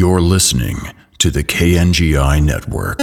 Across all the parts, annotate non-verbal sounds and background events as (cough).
You're listening to the KNGI Network.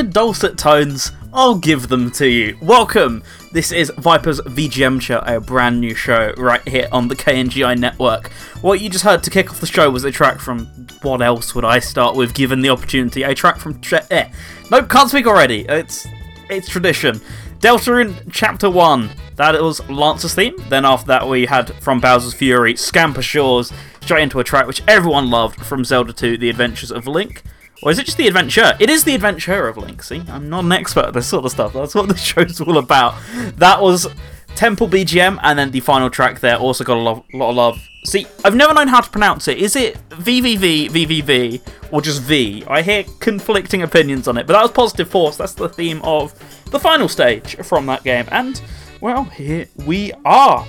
Wanted dulcet tones, I'll give them to you. Welcome. This is Viper's VGMture, a brand new show right here on the KNGI network. What you just heard to kick off the show was a track from what else would I start with given the opportunity? A track from eh. Nope, can't speak already. It's it's tradition. Deltarune Chapter 1. That was Lancer's theme. Then after that we had from Bowser's Fury, Scamper Shores, straight into a track which everyone loved from Zelda 2, The Adventures of Link. Or is it just the adventure? It is the adventure of Link. See, I'm not an expert at this sort of stuff. That's what the (laughs) show's all about. That was Temple BGM, and then the final track there also got a lot, lot of love. See, I've never known how to pronounce it. Is it VVV, VVV, or just V? I hear conflicting opinions on it, but that was Positive Force. That's the theme of the final stage from that game. And, well, here we are.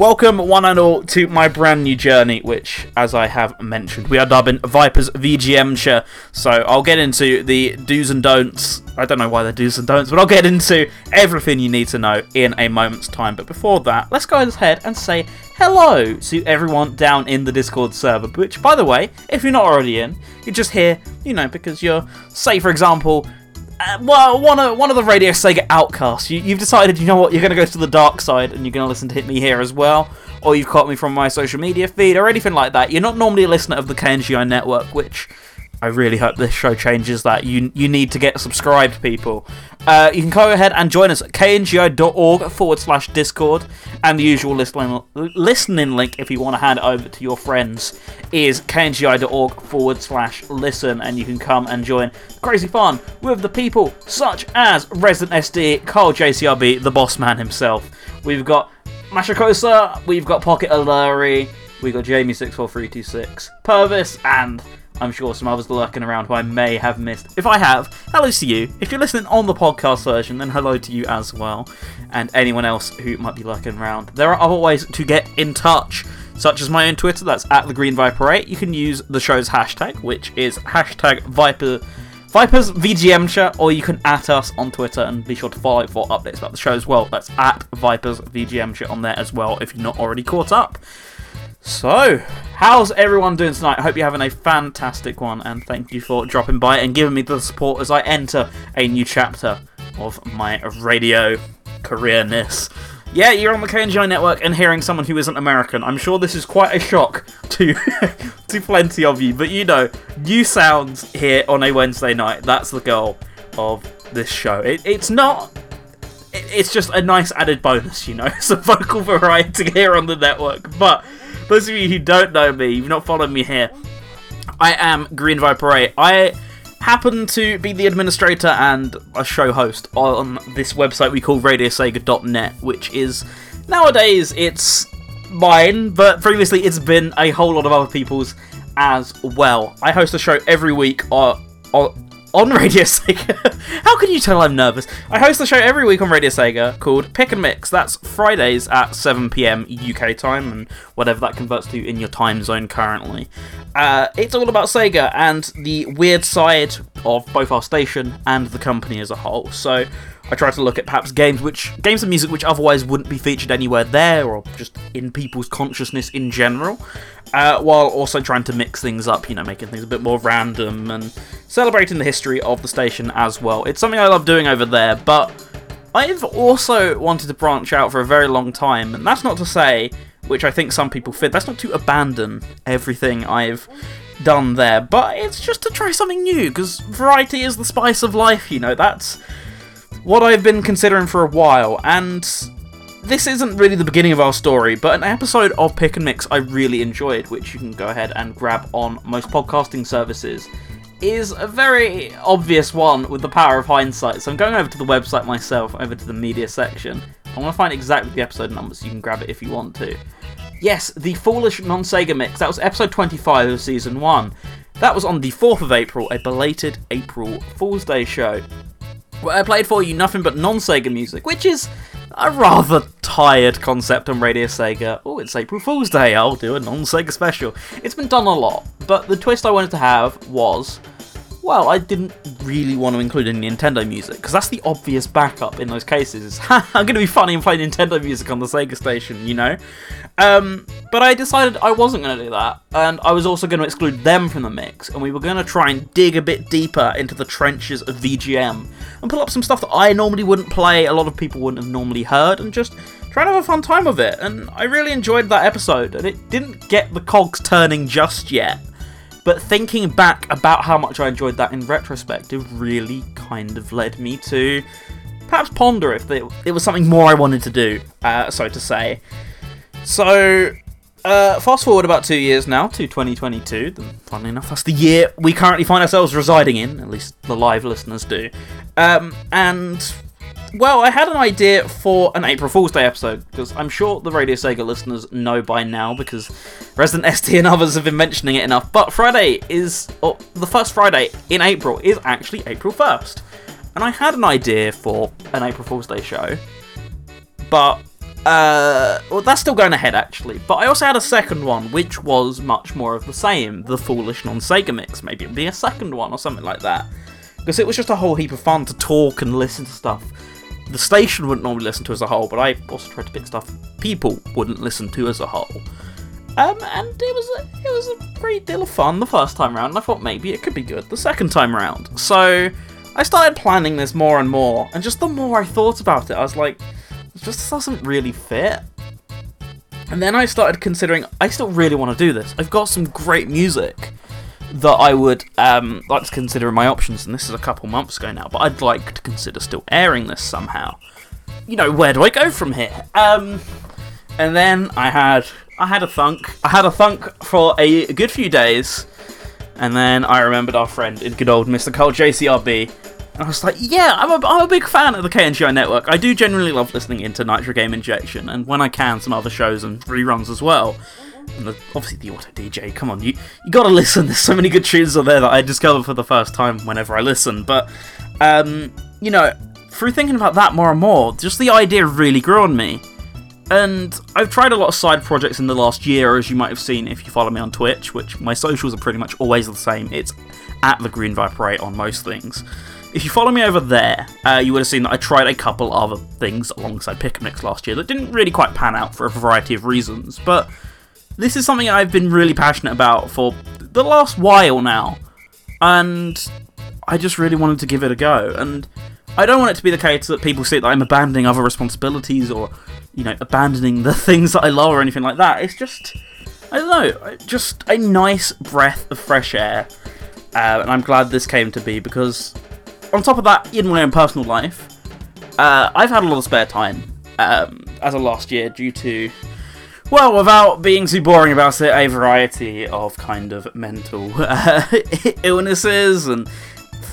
Welcome, one and all, to my brand new journey, which, as I have mentioned, we are dubbing Viper's VGMture. So I'll get into the do's and don'ts. I don't know why they're do's and don'ts, but I'll get into everything you need to know in a moment's time. But before that, let's go ahead and say hello to everyone down in the Discord server. Which, by the way, if you're not already in, you're just here, you know, because you're, say, for example, uh, well, one of one of the Radio Sega outcasts. You, you've decided, you know what, you're going to go to the dark side and you're going to listen to Hit Me Here as well, or you've caught me from my social media feed or anything like that. You're not normally a listener of the KNGI network, which I really hope this show changes that. You you need to get subscribed, people. Uh, you can go ahead and join us at kngi.org forward slash Discord, and the usual listening, listening link if you want to hand it over to your friends is kngi.org forward slash listen, and you can come and join crazy fun with the people such as Resident SD, Carl JCRB, the boss man himself. We've got Mashakosa, we've got Pocket Alari, we've got Jamie64326, Purvis, and I'm sure some others are lurking around who I may have missed. If I have, hello to you. If you're listening on the podcast version, then hello to you as well. And anyone else who might be lurking around. There are other ways to get in touch, such as my own Twitter, that's at the Green Viper 8. You can use the show's hashtag, which is hashtag Viper. Vipers VGMture, or you can at us on Twitter and be sure to follow for updates about the show as well. That's at Vipers VGMture on there as well if you're not already caught up. So, how's everyone doing tonight? I hope you're having a fantastic one, and thank you for dropping by and giving me the support as I enter a new chapter of my radio careerness. Yeah, you're on the KNGI network and hearing someone who isn't American. I'm sure this is quite a shock to (laughs) to plenty of you, but you know, new sounds here on a Wednesday night. That's the goal of this show. It, it's not. It's just a nice added bonus, you know, (laughs) some vocal variety here on the network, but those of you who don't know me, you've not followed me here, I am Green Viper 8. I happen to be the administrator and a show host on this website we call radiosega.net, which is nowadays it's mine, but previously it's been a whole lot of other people's as well. I host a show every week on, on on Radio Sega. (laughs) How can you tell I'm nervous? I host a show every week on Radio Sega called Pick and Mix. That's Fridays at 7 pm UK time and whatever that converts to in your time zone currently. Uh, it's all about Sega and the weird side of both our station and the company as a whole. So I try to look at perhaps games which games and music which otherwise wouldn't be featured anywhere there or just in people's consciousness in general, uh, while also trying to mix things up, you know, making things a bit more random and celebrating the history of the station as well. It's something I love doing over there, but I've also wanted to branch out for a very long time, and that's not to say, which I think some people fit, that's not to abandon everything I've done there, but it's just to try something new, because variety is the spice of life, you know, that's what I've been considering for a while, and this isn't really the beginning of our story, but an episode of Pick and Mix I really enjoyed, which you can go ahead and grab on most podcasting services, is a very obvious one with the power of hindsight. So I'm going over to the website myself, over to the media section. I want to find exactly the episode numbers so you can grab it if you want to. Yes, the Foolish Non Sega Mix. That was episode 25 of season 1. That was on the 4th of April, a belated April Fool's Day show I played for you nothing but non Sega music, which is a rather tired concept on Radio Sega. Oh, it's April Fool's Day, I'll do a non Sega special. It's been done a lot, but the twist I wanted to have was well, I didn't really want to include any Nintendo music because that's the obvious backup in those cases. (laughs) I'm going to be funny and play Nintendo music on the Sega station, you know. Um, but I decided I wasn't going to do that, and I was also going to exclude them from the mix, and we were going to try and dig a bit deeper into the trenches of VGM and pull up some stuff that I normally wouldn't play, a lot of people wouldn't have normally heard, and just try and have a fun time of it. And I really enjoyed that episode, and it didn't get the cogs turning just yet. But thinking back about how much I enjoyed that in retrospective really kind of led me to perhaps ponder if it was something more I wanted to do, uh, so to say. So, uh, fast forward about two years now to 2022. Funnily enough, that's the year we currently find ourselves residing in, at least the live listeners do. Um, and well, I had an idea for an April Fool's Day episode, because I'm sure the Radio Sega listeners know by now, because Resident ST and others have been mentioning it enough. But Friday is, or the first Friday in April is actually April 1st. And I had an idea for an April Fool's Day show, but, uh, well, that's still going ahead actually. But I also had a second one, which was much more of the same the Foolish Non Sega mix. Maybe it'd be a second one or something like that. Because it was just a whole heap of fun to talk and listen to stuff the station wouldn't normally listen to as a whole, but I also tried to pick stuff people wouldn't listen to as a whole. Um, and it was a, it was a great deal of fun the first time round, and I thought maybe it could be good the second time round. So I started planning this more and more, and just the more I thought about it, I was like, just doesn't really fit. And then I started considering, I still really want to do this. I've got some great music that I would um, like to consider my options, and this is a couple months ago now, but I'd like to consider still airing this somehow. You know, where do I go from here? Um, and then I had I had a thunk. I had a thunk for a good few days, and then I remembered our friend in good old Mr. Cole JCRB. And I was like, yeah, I'm a, I'm a big fan of the KNGI network. I do genuinely love listening into Nitro Game Injection, and when I can, some other shows and reruns as well obviously the Auto DJ. Come on, you you gotta listen. (laughs) There's so many good tunes on there that I discover for the first time whenever I listen. But um, you know, through thinking about that more and more, just the idea really grew on me. And I've tried a lot of side projects in the last year, as you might have seen if you follow me on Twitch, which my socials are pretty much always the same. It's at the Green Viper 8 on most things. If you follow me over there, uh, you would have seen that I tried a couple other things alongside Pick Mix last year that didn't really quite pan out for a variety of reasons, but this is something I've been really passionate about for the last while now, and I just really wanted to give it a go. And I don't want it to be the case that people see that I'm abandoning other responsibilities or, you know, abandoning the (laughs) things that I love or anything like that. It's just, I don't know, just a nice breath of fresh air. Uh, and I'm glad this came to be because, on top of that, in my own personal life, uh, I've had a lot of spare time um, as of last year due to well, without being too boring about it, a variety of kind of mental (laughs) uh, illnesses and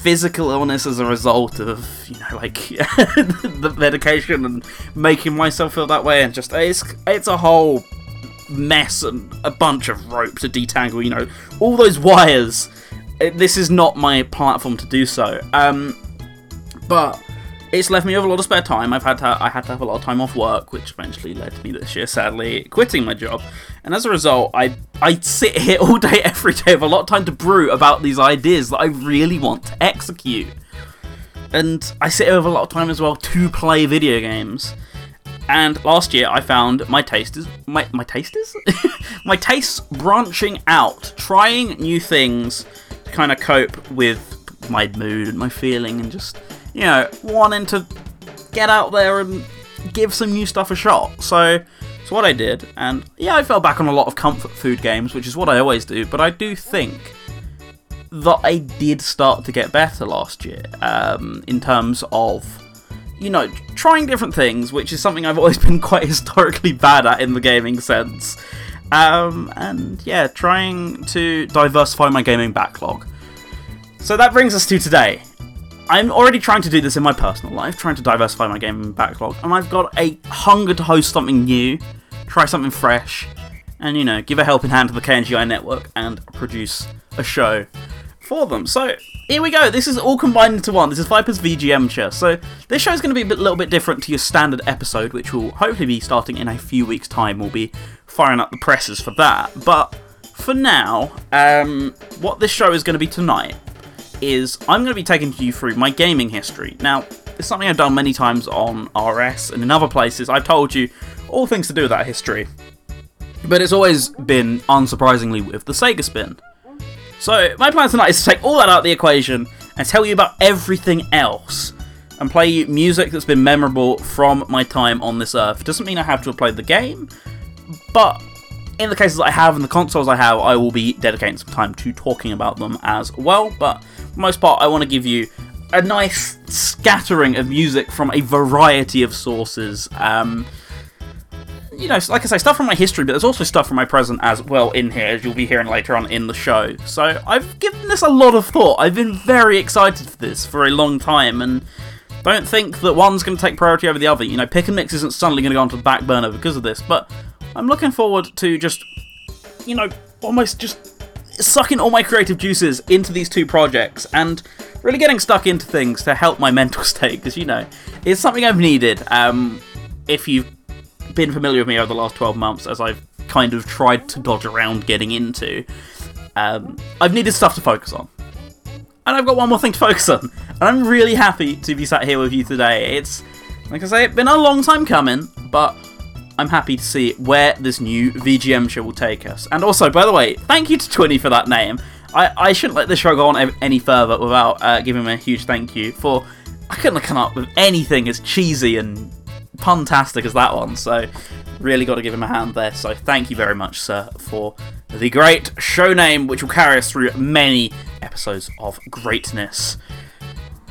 physical illness as a result of, you know, like (laughs) the medication and making myself feel that way, and just it's it's a whole mess and a bunch of rope to detangle. You know, all those wires. This is not my platform to do so. Um, but it's left me with a lot of spare time. I've had to, I had to have a lot of time off work, which eventually led to me this year, sadly, quitting my job. And as a result, I I sit here (laughs) all day, every day, with a lot of time to brew about these ideas that I really want to execute. And I sit here with a lot of time as well to play video games. And last year, I found my taste is my my taste is (laughs) my tastes branching out, trying new things to kind of cope with my mood and my feeling, and just you know, wanting to get out there and give some new stuff a shot. So, so what I did, and yeah, I fell back on a lot of comfort food games, which is what I always do, but I do think that I did start to get better last year um, in terms of, you know, trying different things, which is something I've (laughs) always been quite historically bad at in the gaming sense. Um, and yeah, trying to diversify my gaming backlog. So that brings us to today. I'm already trying to do this in my personal life, trying to diversify my game backlog, and I've got a hunger to host something new, try something fresh, and you know, give a helping hand to the KNGI network and produce a show for them. So here we go. This is all combined into one. This is Viper's VGMture. So this show is going to be a little bit different to your standard episode, which will hopefully be starting in a few weeks' time. We'll be firing up the presses for that. But for now, um, what this show is going to be tonight is I'm going to be taking you through my gaming history. Now, it's something I've done many times on RS and in other places. I've told you all things to do with that history. But it's always been, unsurprisingly, with the Sega Spin. So, my plan tonight is to take all that out of the equation and tell you about everything else and play you music that's been memorable from my time on this earth. Doesn't mean I have to have played the game, but in the cases I have and the consoles I have, I will be dedicating some time to talking about them as well. But for most part, I want to give you a nice scattering of music from a variety of sources. Um, you know, like I say, stuff from my history, but there's also stuff from my present as well in here, as you'll be hearing later on in the show. So I've given this a lot of thought. I've been very excited for this for a long time, and don't think that one's going to take priority over the other. You know, Pick and Mix isn't suddenly going to go onto the back burner because of this, but I'm looking forward to just, you know, almost just sucking all my creative juices into these two projects and really getting stuck into things to help my (laughs) mental state because, you know, it's something I've needed. Um, if you've been familiar with me over the last 12 months, as I've kind of tried to dodge around getting into, um, I've needed stuff to focus on. And I've got one more thing to (laughs) focus on. And I'm really happy to be sat here with you today. It's, like I say, it's been a long time coming, but I'm happy to see where this new VGMture will take us. And also, by the way, thank you to Twinny for that name. I, I shouldn't let this show go on any further without uh, giving him a huge thank you for. I couldn't have come up with anything as cheesy and puntastic as that one, so really got to give him a hand there. So thank you very much, sir, for the great show name, which will carry us through many episodes of greatness.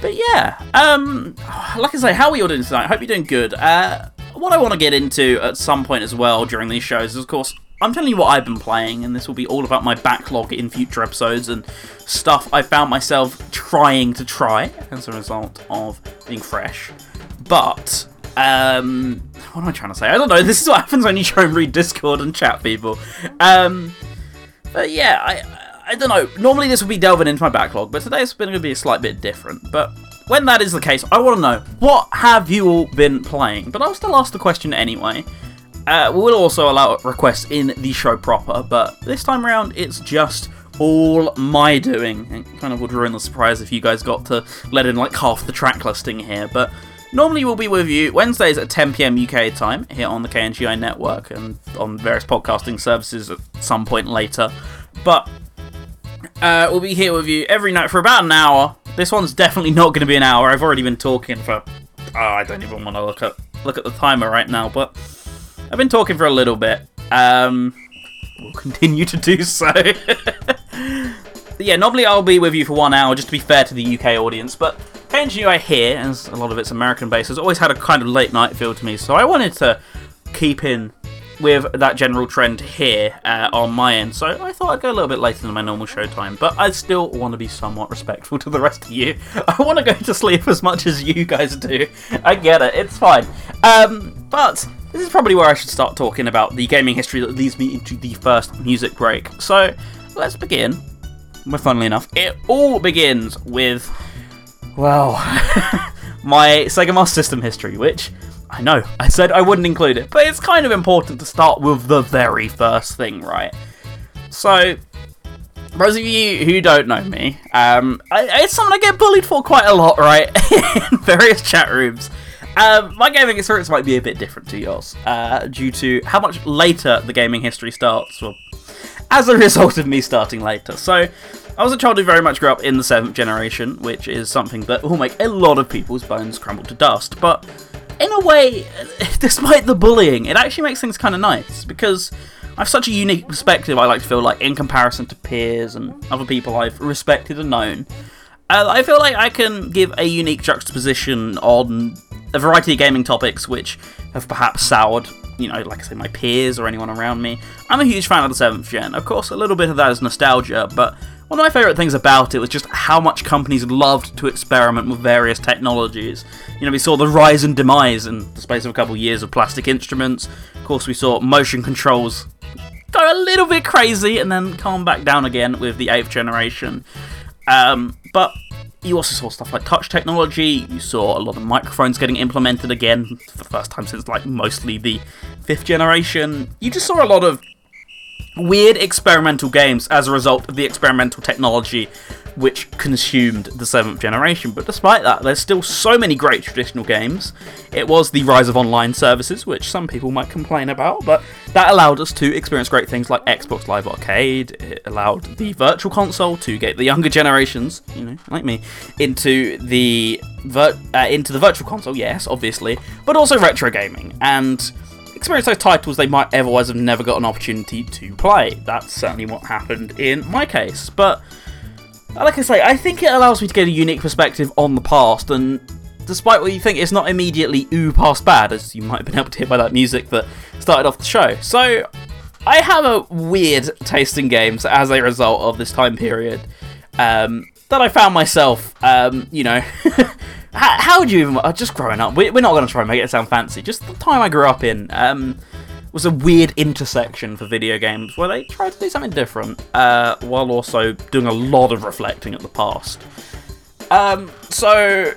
But yeah, um, (sighs) like I say, how are you all doing tonight? I hope you're doing good. Uh, what I want to get into at some point as well during these shows is, of course, I'm telling you what I've been playing, and this will be all about my backlog in future episodes and stuff I found myself trying to try as a result of being fresh. But, um, what am I trying to say? I don't know. This is what happens when you try and read Discord and chat people. Um, but yeah, I, I don't know. Normally this would be delving into my backlog, but today's going to be a slight bit different. But when that is the case, I want to know what have you all been playing? But I'll still ask the question anyway. Uh, we will also allow requests in the show proper, but this time around it's just all my doing. It kind of would ruin the surprise if you guys got to let in like half the track listing here, but normally we'll be with you Wednesdays at 10pm UK time here on the KNGI network and on various podcasting services at some point later. But uh, we'll be here with you every night for about an hour. This one's definitely not going to be an hour. I've already been talking for. Oh, I don't even want to look at look at the timer right now, but I've been talking for a little bit. Um, we'll (laughs) continue to do so. (laughs) yeah, normally I'll be with you for one hour, just to be fair to the UK audience, but KNGI here, as a lot of it's American based, has always had a kind of late night feel to me, so I wanted to keep in with that general trend here uh, on my end. So I thought I'd go a little bit later than my normal show time, but I still want to be somewhat respectful to the rest of you. (laughs) I want to go to sleep as much as you guys do. I get it, it's fine. Um, but this is probably where I should start talking about the gaming history that leads me into the first music break. So let's begin. Well, funnily enough, it all begins with, well, (laughs) my Sega Master System history, which I know, I said I wouldn't include it, but it's kind of important to start with the very first thing, right? So, those of you who don't know me, um, I, it's something I get bullied for quite a lot, right? (laughs) in various chat rooms. Um, my gaming experience might be a bit different to yours, uh, due to how much later the gaming history starts, well, as a (laughs) result of me starting later. So, I was a child who very much grew up in the seventh generation, which is something that will make a lot of people's bones crumble to dust, but in a way, (laughs) despite the bullying, it actually makes things kind of nice because I have such a unique perspective. I like to feel like, in comparison to peers and other people I've respected and known, uh, I feel like I can give a unique juxtaposition on a variety of gaming topics which have perhaps soured, you know, like I say, my peers or anyone around me. I'm a huge fan of the 7th gen. Of course, a little bit of that is nostalgia, but one of my favourite things about it was just how much companies loved to experiment with various technologies. You know, we saw the rise and demise in the space of a couple of years of plastic instruments. Of course, we saw motion controls go a little bit crazy and then calm back down again with the 8th generation. Um, but you also saw stuff like touch technology, you saw a lot of microphones getting implemented again for the first time since like mostly the 5th generation. You just saw a lot of weird experimental games as a result of the experimental technology which consumed the seventh generation. But despite that, there's still so many great traditional games. It was the rise of online services, which some people might complain about, but that allowed us to experience great things like Xbox Live Arcade. It allowed the Virtual Console to get the younger generations, you know, like me, into the vir- uh, into the Virtual Console. Yes, obviously, but also retro gaming and experience those titles they might otherwise have never got an opportunity to play. That's certainly what happened in my case. But like I say, I think it allows me to get a unique perspective on the past, and despite what you think, it's not immediately ooh past bad, as you might have been able to hear by that music that started off the show. So I have a weird taste in games as a result of this time period. Um, that I found myself, um, you know, (laughs) how, how would you even, uh, just growing up, we, are not going to try and make it sound fancy, just the time I grew up in, um, was a weird intersection for video games where they tried to do something different uh, while also doing a lot of reflecting at the past. Um, so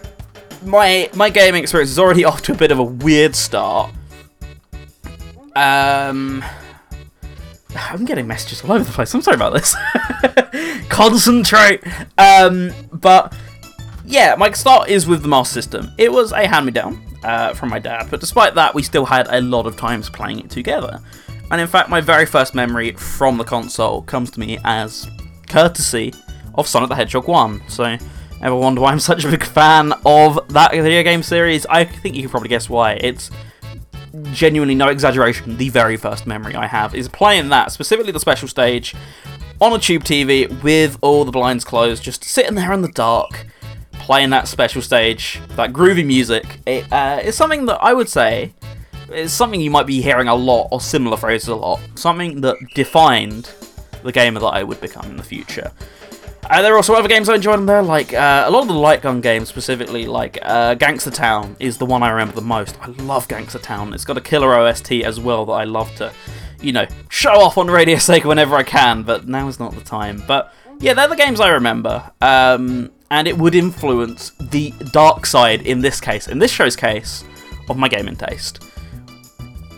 my my gaming experience is already (laughs) off to a bit of a weird start. Um, I'm getting messages all over the place. I'm sorry about this. (laughs) Concentrate. Um, but yeah, my start is with the Master System. It was a hand-me-down uh, from my dad, but despite that, we still had a lot of times playing it together. And in fact, my very first memory from the console comes to me as courtesy of Sonic the Hedgehog 1. So, ever wonder why I'm such a big fan of that video game series? I think you can probably guess why. It's genuinely no exaggeration, the very first memory I have is playing that, specifically the special stage, on a tube TV with all the blinds closed, just sitting there in the dark, playing that special stage, that groovy music, it uh, is something that I would say is something you might be hearing a lot, or similar phrases a lot. Something that defined the gamer that I would become in the future. Uh, there are also other games I enjoyed on there, like uh, a lot of the light gun games, specifically like uh, Gangster Town is the one I remember the most. I love Gangster Town. It's got a killer OST as well that I love to, you know, show off on Radio (laughs) Sega whenever I can, but now is not the time. But yeah, they're the games I remember. Um, and it would influence the dark side in this case, in this show's case, of my gaming taste.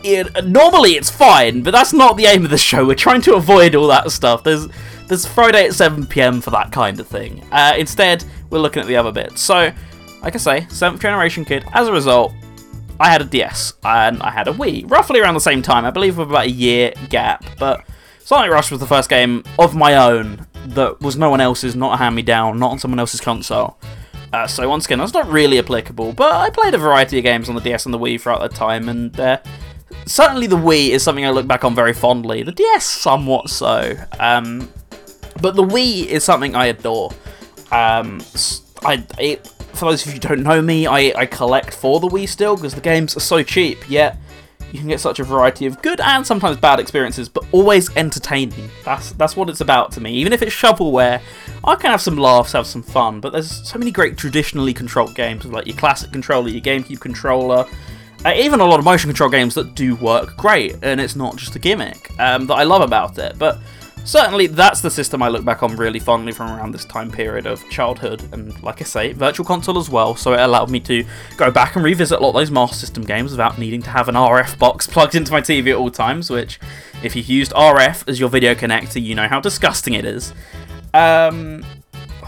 It, normally it's fine, but that's not the aim of the show. We're trying to avoid all that stuff. There's there's Friday at 7 pm for that kind of thing. Uh, instead, we're looking at the other bits. So, like I say, 7th generation kid. As a result, I had a DS and I had a Wii, roughly around the same time. I believe with about a year gap. But Sonic Rush was the first game of my own that was no one else's, not a hand me down, not on someone else's console. Uh, so once again, that's not really applicable, but I played a variety of games on the DS and the Wii throughout that time, and uh, certainly the Wii is something I look back on very fondly. The DS, somewhat so. Um, but the Wii is something I adore. Um, I, it, for those of you who don't know me, I, I collect for the Wii still because the games are so cheap, yet you can get such a variety of good and sometimes bad experiences, but always entertaining. That's that's what it's about to me. Even if it's shovelware, I can have some laughs, have some fun. But there's so many great traditionally controlled games, like your classic controller, your GameCube controller, uh, even a lot of motion control games that do work great, and it's not just a gimmick um, that I love about it. But certainly that's the system I look back on really fondly from around this time period of childhood, and like I say, Virtual Console as well, so it allowed me to go back and revisit a lot of those Master System games without needing to have an RF box (laughs) plugged into my TV at all times, which, if you've used RF as your video connector, you know how disgusting it is. Um,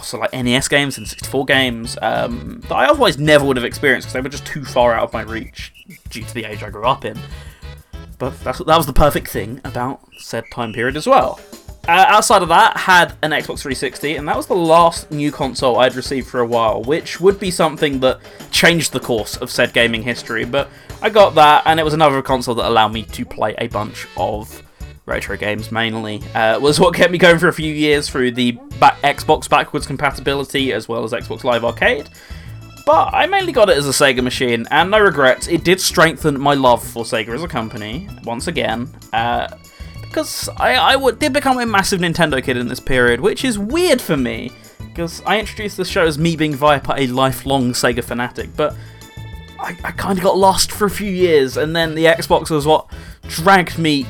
also, like NES games and 64 games um, that I otherwise never would have experienced because they were just too far out of my reach due to the age I grew up in. But that was the perfect thing about said time period as well. Uh, outside of that, had an Xbox 360, and that was the last new console I'd received for a while, which would be something that changed the course of said gaming history. But I got that, and it was another console that allowed me to play a bunch of retro games mainly. Uh, was what kept me going for a few years through the back- Xbox backwards compatibility as well as Xbox Live Arcade. But I mainly got it as a Sega machine, and no regrets, it did strengthen my love for Sega as a company, once again. Uh, because I, I w- did become a massive Nintendo kid in this period, which is weird for me, because I introduced the show as me being Viper a lifelong Sega fanatic, but I, I kind of got lost for a few years, and then the Xbox was what dragged me,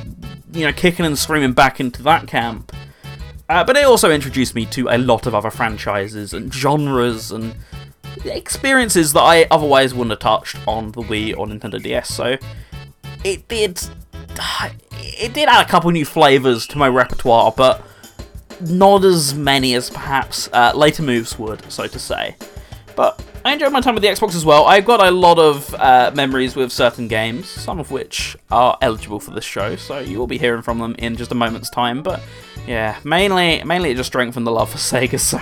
you know, kicking and screaming back into that camp. Uh, but it also introduced me to a lot of other franchises and genres and experiences that I otherwise wouldn't have touched on the Wii or Nintendo DS. So it did it did add a couple new flavors to my repertoire, but not as many as perhaps uh, later moves would, so to say. But I enjoyed my time with the Xbox as well. I've got a lot of uh, memories with certain games, some of which are eligible for this show, so you will be hearing from them in just a moment's time. But yeah, mainly, mainly it just strengthened the love for Sega, (laughs) so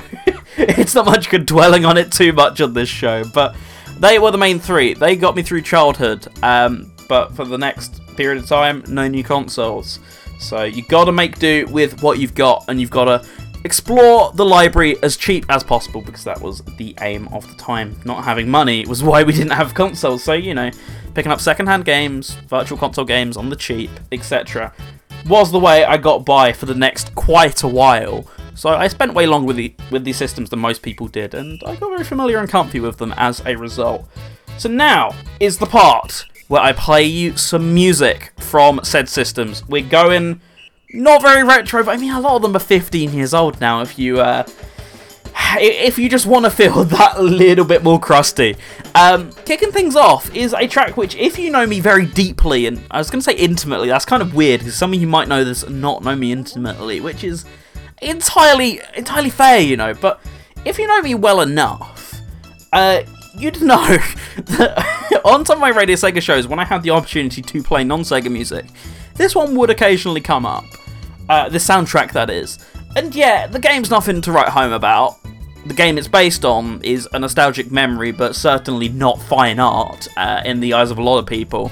it's not much good dwelling on it too much on this show. But they were the main three. They got me through childhood. Um, but for the next period of time, no new consoles. So you got to make do with what you've got, and you've got to explore the library as cheap as possible because that was the aim of the time. Not having money was (laughs) why we didn't have consoles. So you know, picking up secondhand games, virtual console games on the cheap, etc., was the way I got by for the next quite a while. So I spent way longer with the with these systems than most people did, and I got very familiar and comfy with them as a result. So now is the part where I play you some music from said systems. We're going not very retro, but I mean a lot of them are 15 years old now. If you uh, (sighs) if you just want to feel (laughs) that little bit more crusty, um, kicking things off is a track which, if you know me very deeply, and I was going to say intimately, that's kind of weird because some of you might know this and not know me intimately, which is entirely entirely fair, you know. But if you know me well enough, uh, you'd (laughs) know that (laughs) on some of my Radio Sega shows, when I had the opportunity to play non Sega music, this one would occasionally come up. Uh, the soundtrack, that is. And yeah, the game's nothing to write home about. The game it's based on is a nostalgic memory, but certainly not fine art uh, in the eyes of a lot of people.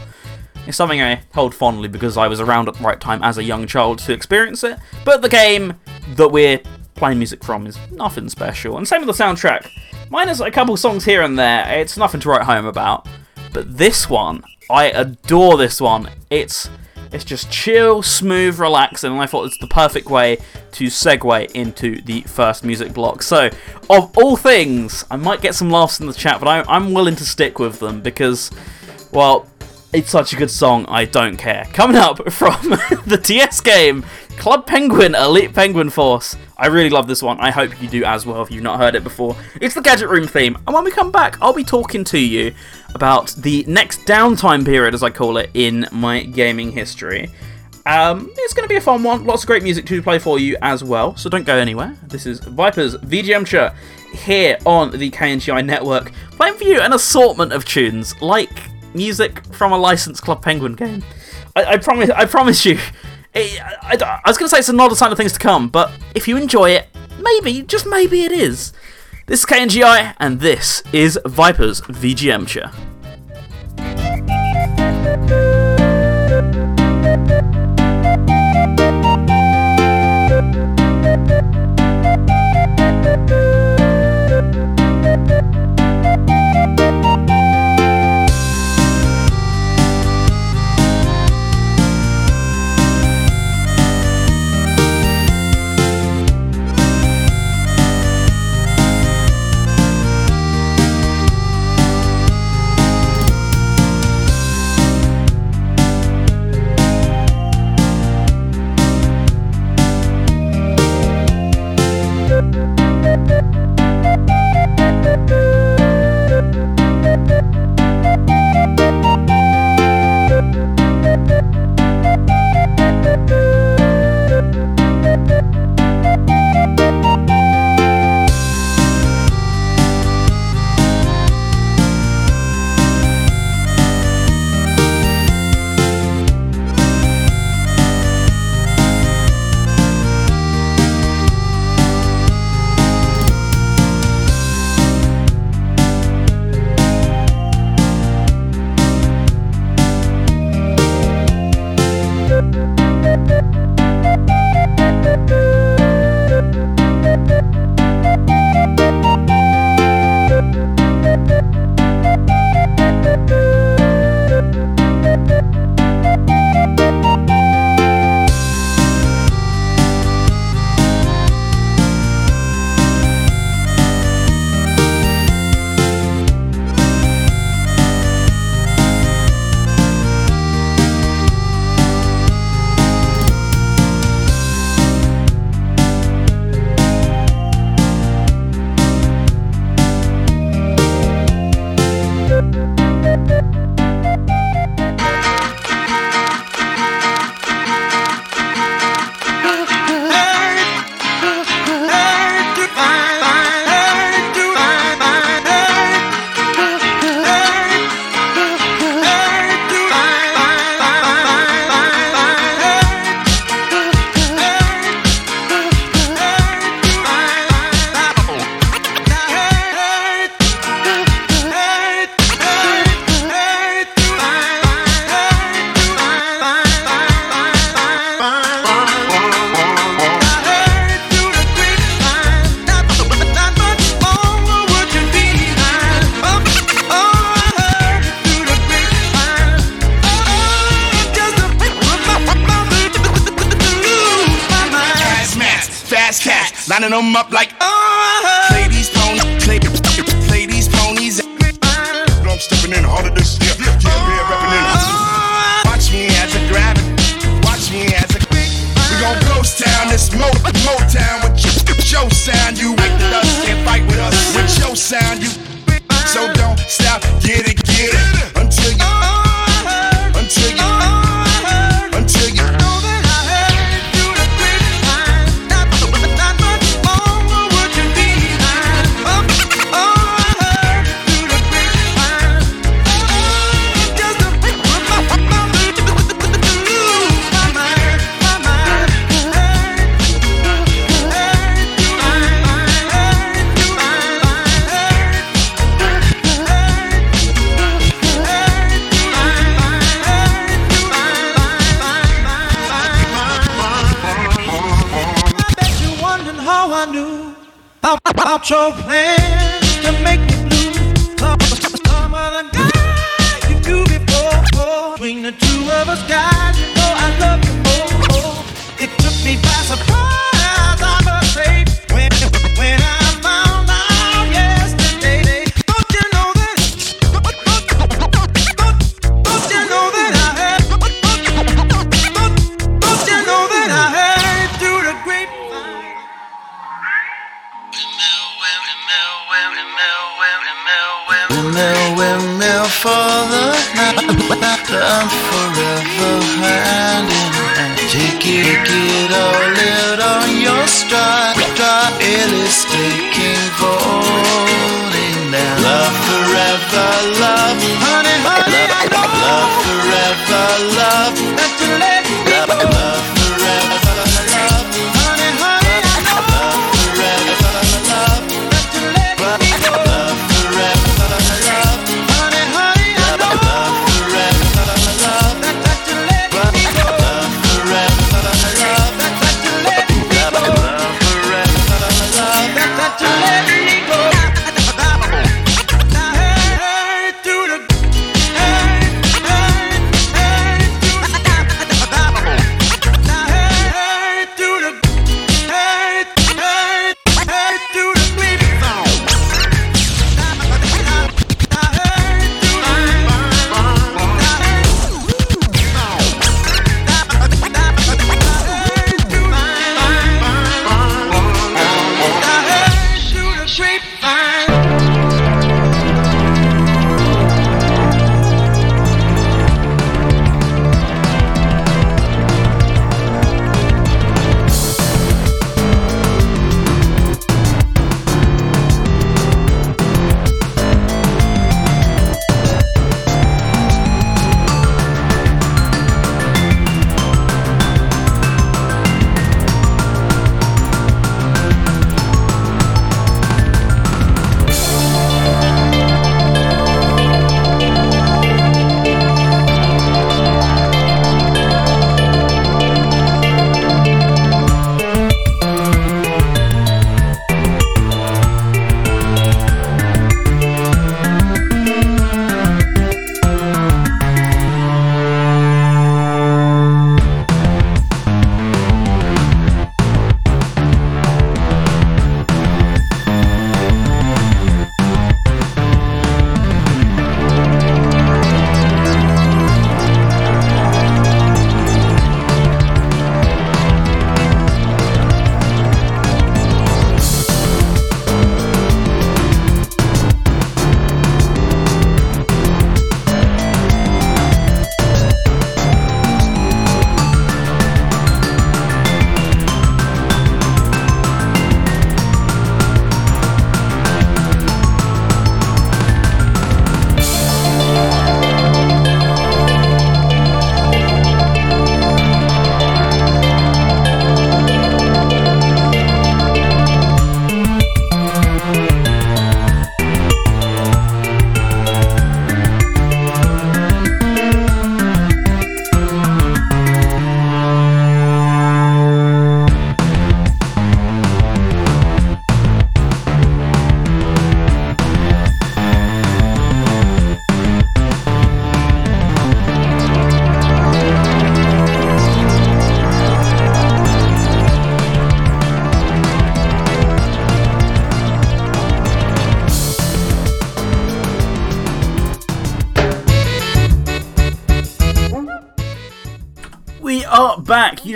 It's something I hold fondly because I was around at the right time as a young child to experience it. But the game that we're playing music from is nothing special. And same with the soundtrack. Minus a couple songs here and there, it's nothing to write home about. But this one, I adore this one. It's it's just chill, smooth, relaxing, and I thought it's the perfect way to segue into the first music block. So, of all things, I might get some laughs in the chat, but I, I'm willing to stick with them because, well, it's such a good song, I don't care. Coming up (laughs) from (laughs) the DS game, Club Penguin Elite Penguin Force. I really love this one. I hope you do as well if you've not heard it before. It's the Gadget Room theme, and when we come back, I'll be talking to you about the next downtime period, as I call it, in my gaming history. Um, it's going to be a fun one. Lots of great music to play for you as well, so don't go anywhere. This is Viper's VGMture here on the KNGI network, playing for you an assortment of tunes like music from a licensed Club Penguin game. I, I promise, I promise you. Eh, it, I, I, was going to say it's another sign of things to come, but if you enjoy it, maybe, just maybe it is. This is KNGI, and this is Viper's VGM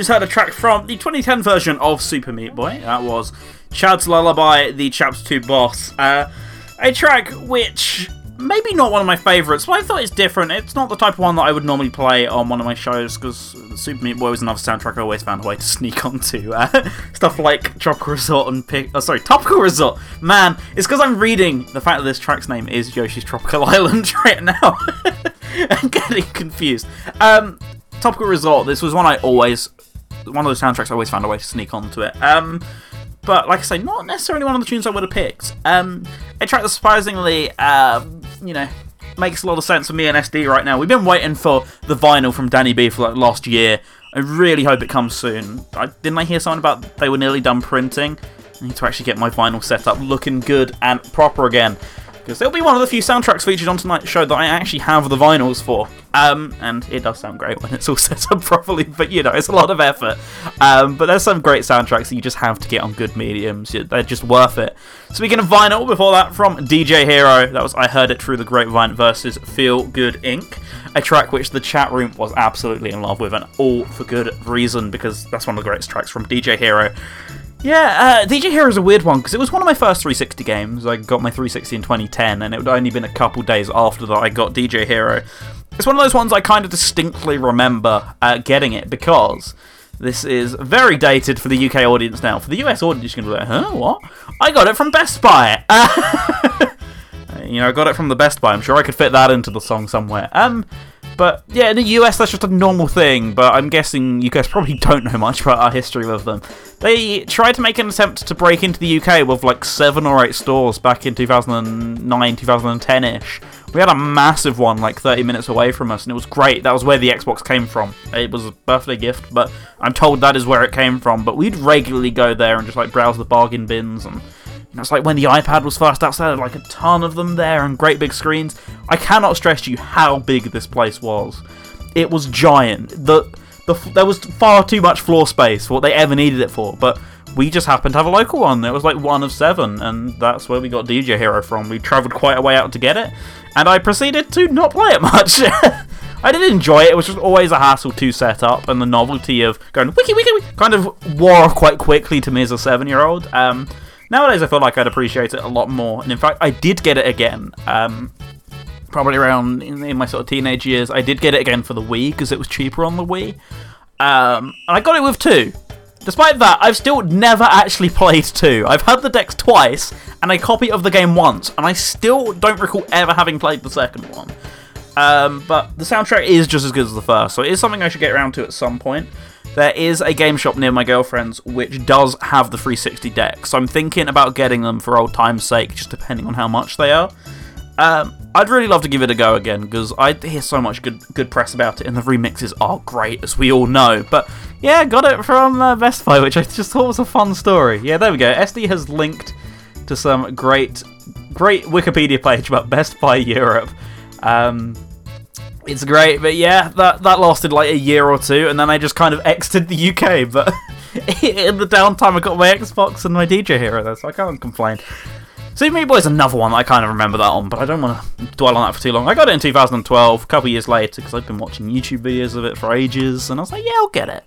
just heard a track from the 2010 version of Super Meat Boy. That was C.H.A.D.'s Lullaby, the Chaps 2 boss. Uh, a track which maybe not one of my favourites, but I thought it's different. It's not the type of one that I would normally play on one of my shows because Super Meat Boy was another soundtrack I always found a way to (laughs) sneak onto. Uh, (laughs) stuff like Tropical Resort and Pick. Oh, sorry, Topical Resort. Man, it's because I'm reading the fact that this track's name is Yoshi's Tropical (laughs) Island right now. I'm getting confused. Um, Topical Resort. This was one I always, one of those soundtracks I always found a way to sneak onto it. Um, but like I say, not necessarily one of the tunes I would have picked. Um, a track that surprisingly, um, you know, makes a lot of sense for me and SD right now. We've been waiting for the vinyl from Danny B for like last year. I really hope it comes soon. I, didn't I hear something about they were nearly done printing? I need to actually get my vinyl set up looking good and proper again because it'll be one of the few soundtracks featured on tonight's show that I actually have the vinyls for. Um, and it does sound great when it's all (laughs) set up properly, but you know, it's a lot of effort. Um, but there's some great soundtracks that you just have to get on good mediums. They're just worth it. Speaking of vinyl, before that, from DJ Hero, that was I Heard It Through the Grapevine versus Feel Good Inc., a track which the chat room was absolutely in love with, and all for good reason, because that's one of the greatest tracks from DJ Hero. Yeah, uh, DJ Hero is a weird one because it was one of my first 360 games. I got my 360 in 2010, and it would only been a couple days after that I got DJ Hero. It's one of those ones I kind of distinctly remember uh, getting it because this is very dated for the UK audience now. For the US audience, you're going to be like, huh, what? I got it from Best Buy. (laughs) Uh, you know, I got it from the Best Buy. I'm sure I could fit that into the song somewhere. Um, but yeah, in the US, that's just a normal thing. But I'm guessing you guys probably don't know much about our history with them. They tried to make an attempt to break into the UK with like seven or eight stores back in 2009, 2010 ish. We had a massive one like 30 minutes away from us, and it was great. That was where the Xbox came from. It was a birthday gift, but I'm told that is where it came from. But we'd regularly go there and just like browse the bargain bins and it's like when the iPad was first out, there like a ton of them there and great big screens. I cannot stress to you how big this place was. It was giant. The, the there was far too much floor space for what they ever needed it for, but we just happened to have a local one. It was like one of seven, and that's where we got DJ Hero from. We travelled quite a way out to get it, and I proceeded to not play it (laughs) much. I did enjoy it. It was just always a hassle to set up, and the novelty of going wiki wiki, wiki kind of wore off quite quickly to me as a seven-year-old. Um, Nowadays, I feel like I'd appreciate it a lot more, and in fact, I did get it again. Um, probably around in, in, my sort of teenage years, I did get it again for the Wii because it was cheaper on the Wii. Um, and I got it with two. Despite that, I've still never actually (laughs) played two. I've had the decks twice and a copy of the game once, and I still don't recall ever having played the second one. Um, but the soundtrack is just as good as the first, so it is something I should get around to at some point. There is a game shop near my girlfriend's which does have the 360 deck, so I'm thinking about getting them for old time's sake, just depending on how much they are. Um, I'd really love to give it a go again because I hear so much good good press about it, and the remixes are great, as we all know. But yeah, got it from uh, Best Buy, which I just thought was a fun story. Yeah, there we go. SD has linked to some great, great Wikipedia page about Best Buy Europe. Um, it's great, but yeah, that that lasted like a year or two, and then I just kind of exited the UK. But (laughs) in the downtime, I got my Xbox and my DJ Hero so I can't complain. Super Meat Boy is another one that I kind of remember that on, but I don't want to dwell on that for too long. I got it in 2012, a couple years later, because I've been watching YouTube videos of it for ages, and I was like, yeah, I'll get it.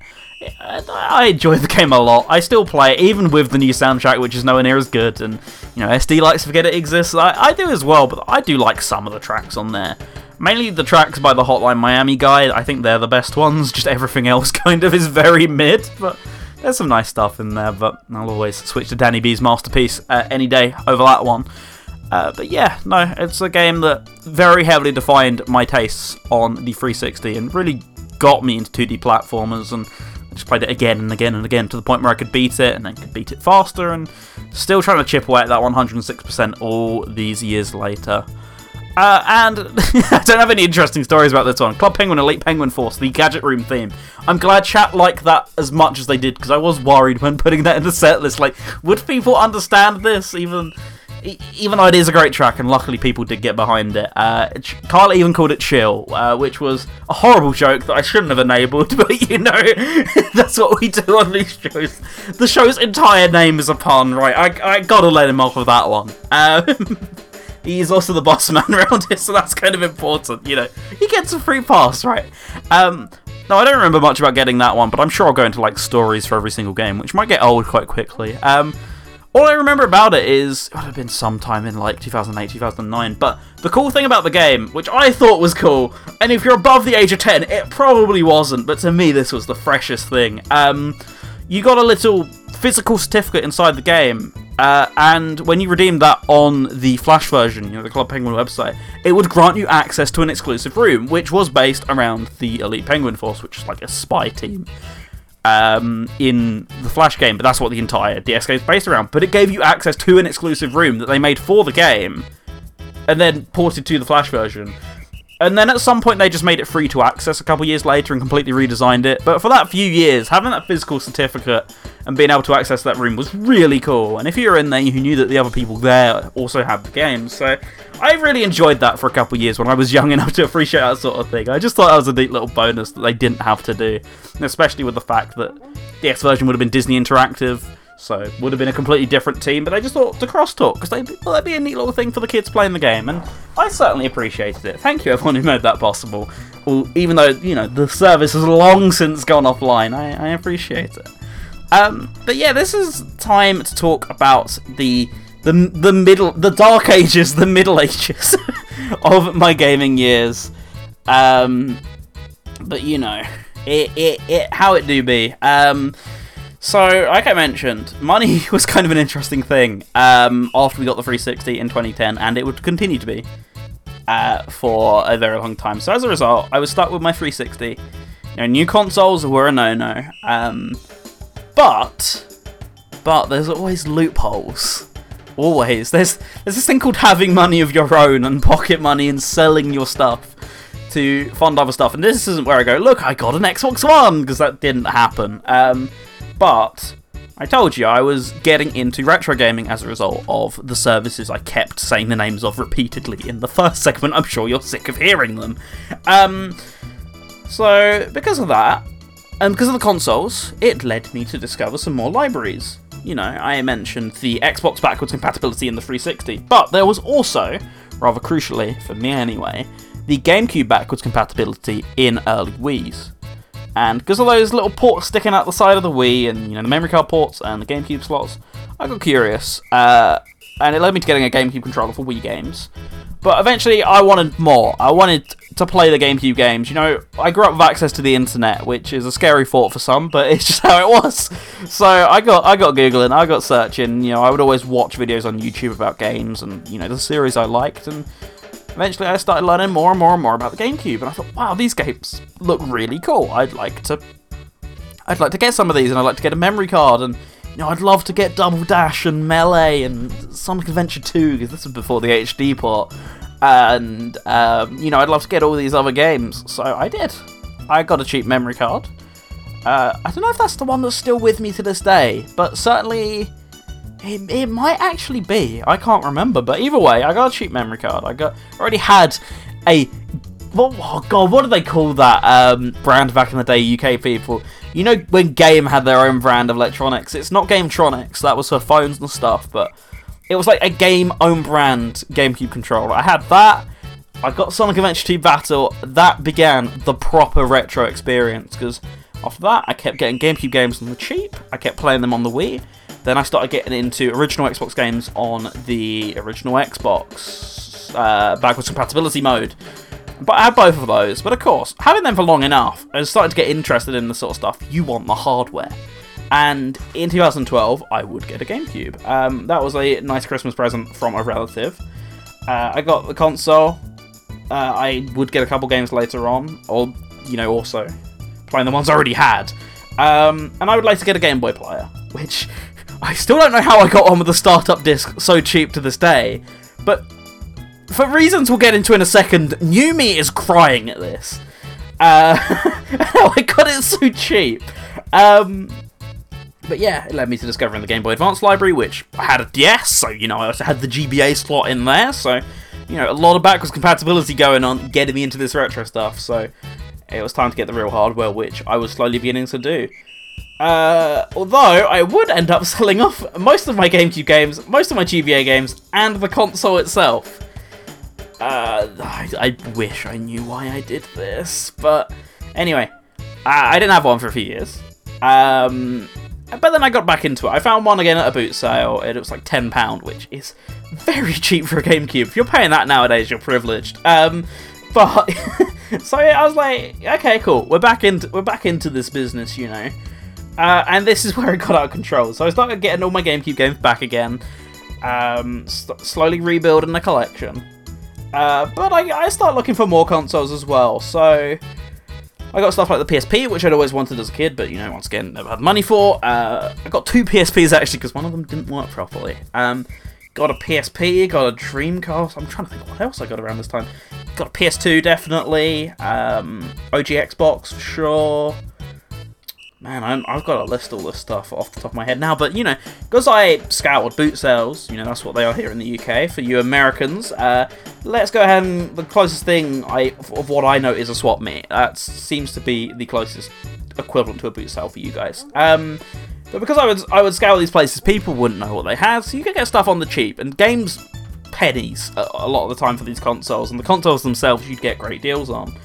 I enjoy the game a lot. I still play it, even with the new soundtrack, which is nowhere near as good. And you know, SD likes to forget it exists. I, I do as well, but I do like some of the tracks on there. Mainly the tracks by the Hotline Miami guy. I think they're the best ones. Just everything else (laughs) kind of is very mid, but there's some nice stuff in there. But I'll always switch to Danny B's masterpiece uh, any day over that one. Uh, but yeah, no, it's a game that very heavily defined my tastes on the 360 and really got me into 2D platformers and just played it again and again and again to the point where I could beat it and then could beat it faster and still trying to chip away at that 106% all these years later. Uh, and (laughs) I don't have any interesting stories about this one. Club Penguin Elite Penguin Force, the Gadget Room theme. I'm glad chat liked that as much as they did because I was worried when (laughs) putting that in the set list. Like, would people understand this? Even even though it is a great track, and luckily people did get behind it. Uh, Carl even called it chill, uh, which was a horrible joke that I shouldn't have enabled, (laughs) but you know, that's what we do on these shows. The show's entire name is a pun, right? I, I gotta let him off with that one. Um, he's also the boss man (laughs) around here, so that's kind of important, you know. He gets a free pass, right? Um, no, I don't remember much about getting that one, but I'm sure I'll go into like stories for every single game, which might get old quite quickly. Um, all I remember about it is it would have been sometime in like 2008, 2009. But the cool thing about the game, which I thought was cool, and if you're above the age of 10, it probably wasn't, but to me this was the freshest thing. Um, you got a little physical certificate inside the game, uh, and when you redeemed that on the Flash version, you know, the Club Penguin website, it would grant you access to an exclusive room, which was based around the Elite Penguin Force, which is like a spy team um, in the Flash game, but that's what the entire DS game is based around. But it gave you access to an exclusive room that they made for the game, and then ported to the Flash version. And then at some point they just made it free to access a couple years later and completely redesigned it. But for that few years, having that physical certificate and being able to access that room was really cool. And if you were in there, you knew that the other people there also had the game. So I really enjoyed that for a couple years when I was (laughs) young enough to appreciate that sort of thing. I just thought that was a neat little bonus that they didn't have to do, and especially with the fact that the X version would have been Disney Interactive. So would have been a completely different team, but I just thought to crosstalk because they well, that'd be a neat little thing for the kids playing the game, and I certainly appreciated it. Thank you everyone who made that possible. Well, even though you know the service has long since gone offline, I, I appreciate it. Um, but yeah, this is time to talk about the the the middle, the dark ages, the middle (laughs) ages of my gaming years. Um, but you know, it it, it how it do be. Um, so like I mentioned, money (laughs) was kind of an interesting thing. Um, after we got the 360 in 2010, and it would continue to be. Uh, for a very long time. So as a result, I was stuck with my 360. You know, new consoles were a no-no. Um, but but there's always loopholes. Always. There's there's this thing called having money of your own and pocket money and selling your stuff to fund other stuff. And this isn't where I go, look, I got an Xbox One because that didn't happen. Um, but I told you I was getting into retro gaming as a result of the services I kept saying the names of repeatedly in the (laughs) first segment. I'm sure you're sick of hearing them. Um, so because of that, and because of the consoles, it led me to discover some more libraries. You know, I mentioned the Xbox backwards compatibility in the 360, but there was also, rather crucially, for me anyway, the GameCube backwards compatibility in early Wii's. And because of those little ports sticking out the side of the Wii, and you know the memory card ports and the GameCube slots, I got curious, uh, and it led me to getting a GameCube controller for Wii games. But eventually, I wanted more. I wanted to play the GameCube games. You know, I grew up with access to the internet, which is a scary thought for some, but (laughs) it's just how it was. So I got I got googling, I got searching. You know, I would always watch videos on YouTube about games and you know the series I liked, and eventually I started learning more and more and more about the GameCube, and I thought, wow, these games look really cool. I'd like to, I'd like to get some of these, and I'd like to get a memory card, and you know, I'd love to get Double Dash and Melee and Sonic Adventure 2 because this was before the HD port, and um, you know, I'd love to get all these other games. So I did. I got a cheap memory card. Uh, I don't know if that's the one that's still with me to this day, but certainly it, it might actually be. I can't remember, but either way, I got a cheap memory card. I got already had a oh god, what do they call that um, brand back in the day, UK people? You know when Game had their own brand of electronics. It's not Gametronics. That was for phones and stuff, but it was like a game own brand GameCube controller. I had that. I got Sonic Adventure 2 Battle. That began the proper retro experience because after that, I kept getting GameCube games on the cheap. I kept playing them on the Wii. Then I started getting into original Xbox games on the original Xbox uh, backwards compatibility mode. But I had both of those. But of course, having them for long enough, I started to get interested in the sort of stuff you want the hardware. And in 2012, I would get a GameCube. Um, that was a nice Christmas present from a relative. Uh, I got the console. Uh, I would get a couple games later on, or you know, also playing the ones I already had. Um, and I would like to get a Game Boy player, (laughs) which I still don't know how I got on with the startup disc so cheap to this day. But for reasons we'll get into in a second, New Me is crying at this. Uh, (laughs) I got it so cheap. Um, but yeah, it led me to discovering the Game Boy Advance library, which I had a DS, so you know I also had the GBA slot in there. So you know a lot of backwards compatibility going on, getting me into this retro stuff. So it was time to get the real hardware, which I was slowly beginning to do. Uh, although I would end up (laughs) selling off most of my GameCube games, most of my GBA games, and the console itself. Uh, I, I wish I knew why I did this, but anyway, I, I didn't have one for a few years. Um, but then I got back into it. I found one again at a boot sale, and it was like ten pound, which is very (laughs) cheap for a GameCube. If you're paying that nowadays, you're privileged. Um, but (laughs) so I was like, okay, cool. We're back into we're back into this business, you know. Uh, and this is where it got out of control. So I started getting all my GameCube games back again, um, st- slowly rebuilding the collection. Uh, but I, I started looking for more consoles as well. So I got stuff like the PSP, which I'd always wanted as a kid, but you know, once again, never had money for. Uh, I got two (laughs) PSPs actually because one of them didn't work properly. Um, got a PSP, got a Dreamcast. I'm trying to think what else I got around this time. Got a PS2 definitely. Um, OG Xbox for sure. Man, I'm, I've got to list all this stuff off the top of my head now, but you know, because I scoured boot sales, you know, that's what they are here in the UK. For you Americans, uh, let's go ahead and the closest thing I of what I know is a swap meet. That seems to be the closest equivalent to a boot sale for you guys. Um, but because I would I would scour these places, people wouldn't know what they had, so you could get stuff on the cheap and games pennies a, a lot of the time for these consoles, and the consoles themselves you'd get great deals on.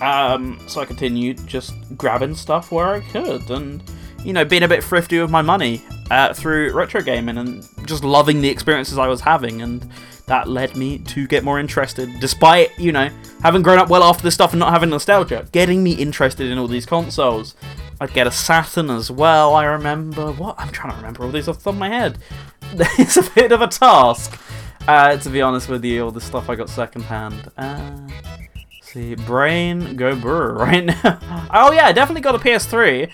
Um, so I continued just grabbing stuff where I could, and you know, being a bit thrifty with my money uh, through retro gaming and just loving the experiences I was having, and that led me to get more interested, despite you know having grown up well after this stuff and not having nostalgia, getting me interested in all these consoles. I'd get a Saturn as well. I remember what I'm trying to remember all these off the top of my head. (laughs) it's a bit of a task, uh, to be honest with you. All the stuff I got secondhand. Uh, see, brain go brr (laughs) right now. oh yeah, I definitely got a PS3.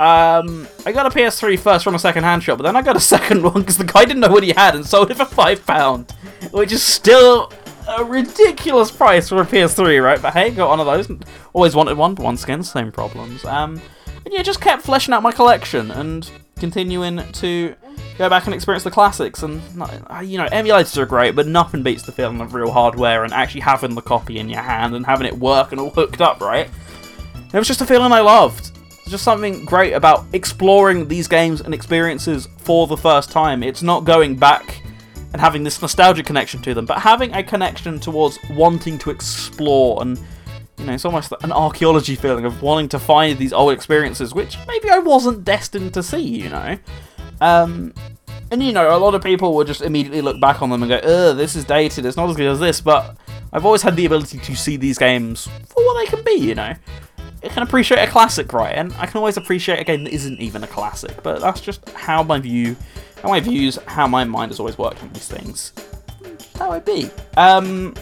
Um, I got a PS3 first from a second-hand shop, but then I got a (laughs) second one because the guy didn't know what he had and sold it for five pound, which is still a ridiculous price for a PS3, right? But hey, got one of those. Always wanted one, but once again, same problems. Um, and yeah, just kept fleshing out my collection and continuing to go back and experience the classics. And uh, you know, emulators are great, but nothing beats the feeling of real hardware and actually having the copy in your hand and having it work and all hooked up, right? And it was just a feeling I loved. Just something great about exploring these games and experiences for the first time. It's not going back and having this nostalgia connection to them, but having a connection towards wanting to explore and you know, it's almost an archaeology feeling of wanting to find these old experiences, which maybe I wasn't destined to see, you know. Um, and you know, a lot of people will just immediately look back on them and go, "Ugh, this is dated. It's not as good as this." But I've always had the ability to see these games for what they can be, you know. I can appreciate a classic, right? And I can always appreciate a game that isn't even a classic. But that's just how my view, how my views, how my mind has always worked on these things. How it be. Um,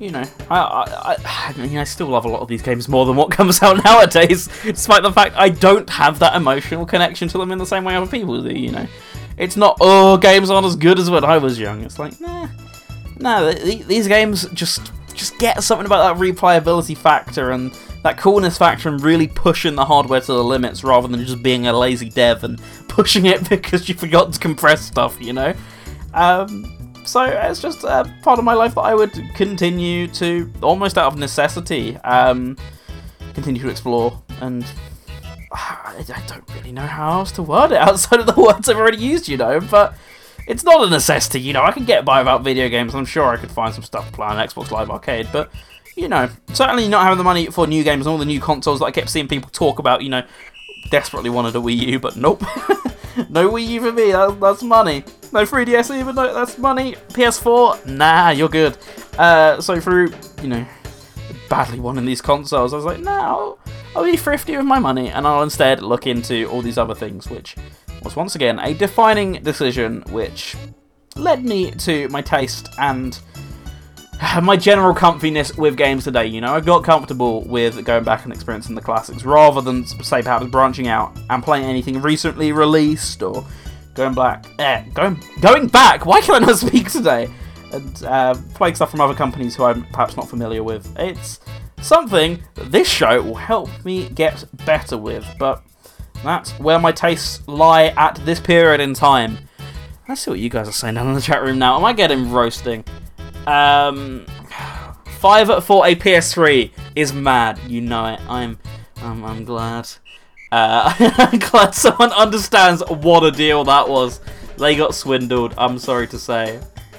you know, I, I, I, I mean, I still love a lot of these games more than what (laughs) comes out nowadays, despite the fact I don't have that emotional connection to them in the same way other people do. You know, it's not oh games aren't as good as when I was young. It's like nah, nah. th- These games just just get something about that replayability factor and that coolness factor and really pushing the hardware to the limits rather than just being a lazy dev and (laughs) pushing it because you forgot to compress stuff. You know. Um, so it's just a part of my life that I would continue to, almost out of necessity, um, continue to explore. And (sighs) I I don't really know how else to word it (laughs) outside of the words I've already used, you know. But it's not a necessity, you know. I can get by without video games. I'm sure I could find some stuff to play on Xbox Live Arcade, but you know, certainly not having the money for new games and all the new consoles that I kept seeing people talk about. You know, desperately wanted a Wii U, but nope. (laughs) no Wii U for me. That, that's money. No 3DS even. though that's money. PS4. Nah, you're good. Uh, so through you know badly wanting these consoles, I was like, nah, I'll, I'll be thrifty with my money, and I'll instead look into all these other things, which was once again a defining decision, which led me to my taste and (sighs) my general comfiness with games today. You know, I got comfortable with going back and experiencing the classics rather than say perhaps branching out and playing anything recently released or going back. Eh, going going back. Why can I not speak today? And uh, playing stuff from other companies who I'm perhaps not familiar with. It's something this show will help me get better with, but that's where my tastes lie at this period in time. Let's see what you guys are saying down in the chat room now. Am I getting roasting? Um, (sighs) five for a PS3 is mad. You know it. I'm, I'm glad. Uh, (laughs) I'm glad someone understands what a deal that was. They got swindled. I'm sorry to say. (laughs)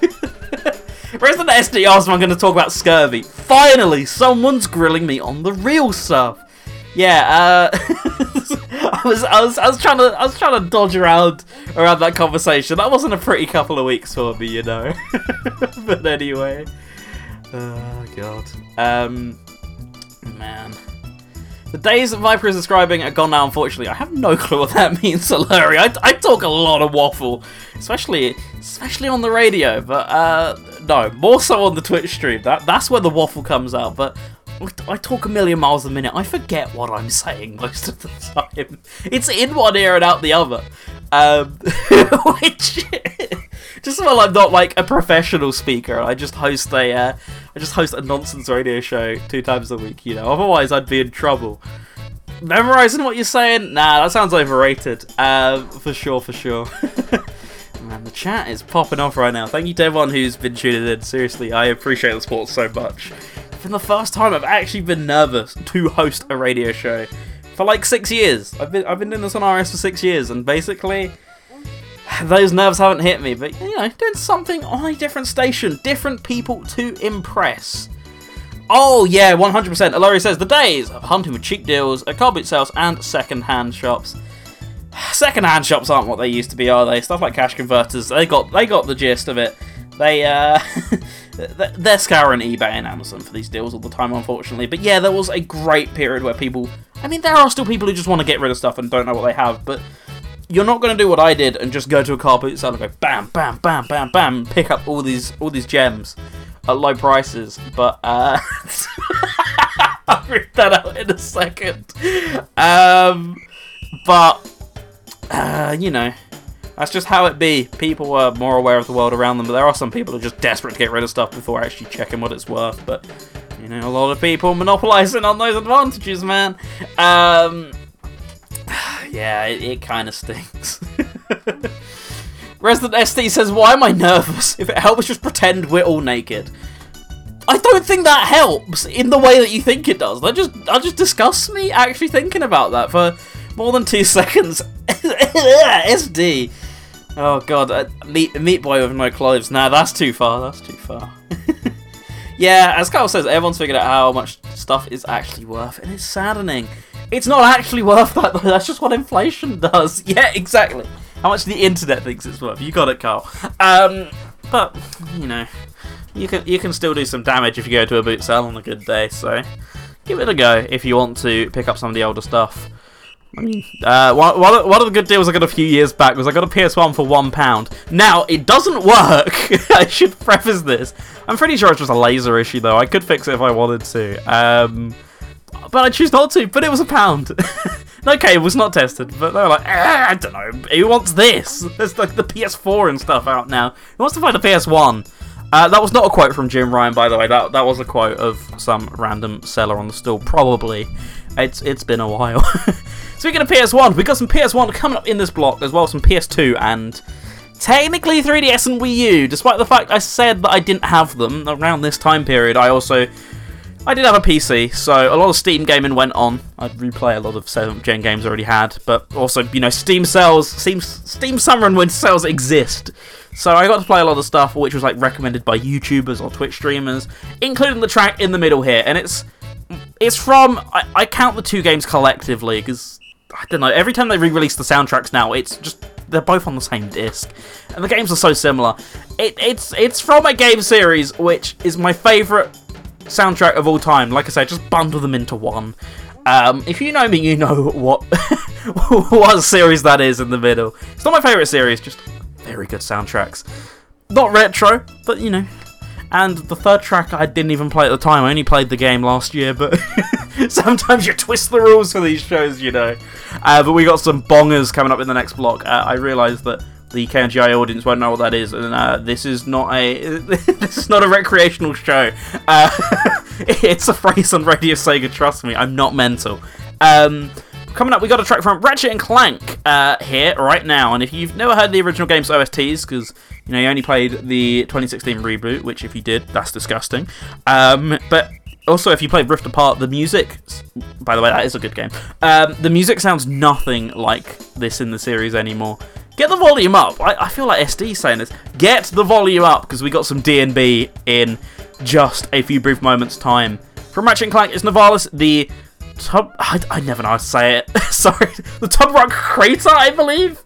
Resident SDR, so I'm going to talk about scurvy. Finally, someone's grilling me on the real stuff. yeah, uh, (laughs) I was, I was, I was trying to, I was trying to dodge around around that conversation. That wasn't a pretty couple of weeks for me, you know. but anyway, oh god, um, man. The days that Viper is describing are gone now, unfortunately. I have no clue what that (laughs) means, Solari. I, I talk a lot of waffle, especially especially on the radio, but uh, no, more so on the Twitch stream. That That's where the waffle comes out, but I talk a million miles a minute. I forget what I'm saying most of the time. (laughs) It's in one ear and out the other. Um, (laughs) which just while I'm not like a professional speaker, I just host a uh, I just host a nonsense radio show two times a week. You know, otherwise I'd be in trouble. Memorizing what you're saying? Nah, that sounds overrated. Uh, for sure, for sure. (laughs) Man, the chat is popping off right now. Thank you to everyone who's been tuning in. Seriously, I appreciate the support so much. From the first time, I've actually been nervous to host a radio show for like six years. I've been I've been doing this on RS for six years, and basically those nerves haven't hit me. But you know, doing something on a different station, different people to impress. Oh yeah, 100%. Alori says the days of hunting with cheap deals at car boot sales and second-hand shops. (sighs) Second-hand shops aren't what they used to be, are they? Stuff like cash converters, they got they got the gist of it. They uh, (laughs) they're scouring eBay and Amazon for these deals all the time, unfortunately. But yeah, there was a great period where people. I mean, there are still people who just want to get rid of stuff and don't know what they have, but you're not going to do what I did and just go to a car boot sale and go bam, bam, bam, bam, bam, pick up all these all these gems at low prices. But uh, (laughs) I'll read that out in a second. Um, but uh, you know, that's just how it be. People are more aware of the world around them, but there are some people who are just desperate to get rid of stuff before actually checking what it's worth. But you know, a lot of people monopolizing on those advantages, man. Um, (sighs) yeah, it, it kind of stinks. (laughs) Resident SD says, "Why am I nervous? If it helps, just pretend we're all naked." I don't think that helps in the way that you think it does. That just that just disgusts me actually thinking about that for more than two (laughs) seconds. (laughs) SD. Oh god, uh, meat meat boy with no clothes. Nah, that's too far. That's too far. yeah, as Carl says, everyone's figured out how much stuff is actually worth, and it's saddening. It's not actually worth that though. That's just what inflation does. (laughs) Yeah, exactly. How much the internet thinks it's worth. You got it, Carl. Um, but you know, you can you can still do some damage if you go to a boot sale on a good day. So give it a go if you want to pick up some of the older stuff. I mean, uh, one, one, of, the good deals I got a few years back was I got a PS1 for one pound. Now it doesn't work. (laughs) I should preface this. I'm pretty sure it's just a laser issue though. I could fix it if I wanted to. Um, but I choose not to. But it was a pound. (laughs) okay, it was not tested, but they were like, eh, I don't know. Who wants this? (laughs) There's like the PS4 and stuff out now. Who wants to find a PS1? Uh, that was not a quote from Jim Ryan, by the way. That that was a quote of some random seller on the store, probably. It's it's been a while. (laughs) Speaking of PS1, we got some PS1 coming up in this block, as well some PS2 and technically 3DS and Wii U. Despite the fact I said that I didn't have them around this time period, I also I did have a PC, so a lot of Steam gaming went on. I'd replay a lot of 7th gen games I already had, but also, you know, Steam sales, Steam, Steam Summer and Winter sales exist. So I got to play a lot of stuff which was like recommended by YouTubers or Twitch streamers, including the track in the middle here, and it's it's from I, I count the two games collectively because I don't know. Every time they re-release the soundtracks now, it's just they're both on the same disc, and the games are so similar. It, it's it's from a game series which is my favorite soundtrack of all time. Like I said, just bundle them into one. Um, if you know me, you know what (laughs) what series that is in the middle. It's not my favorite series, just very good soundtracks. Not retro, but you know. And the third track I didn't even play at the time. I only played the game last year, but (laughs) sometimes you twist the rules for these shows, you know. Uh, but we got some bongers coming up in the next block. Uh, I realised that the KNGI audience won't know what that is, and uh, this is not a (laughs) this is not a recreational show. Uh, (laughs) it's a phrase on Radio Sega. Trust me, I'm not mental. Um, coming up, we got a track from Ratchet and Clank uh, here right now, and if you've never heard the original game's OSTs, because you know you only played the 2016 reboot, which if you did, that's disgusting. Um, but also, if you played Rift Apart, the music, by the way, that is a good game. Um, the music sounds nothing like this in the series anymore. Get the volume up. I, I feel like SD saying this. Get the volume up because we got some DNB in just a few brief moments' time. From Ratchet Clank, it's Novalis, the Tub. I, I never know how to say it. (laughs) Sorry, the Tub Rock Crater, I believe.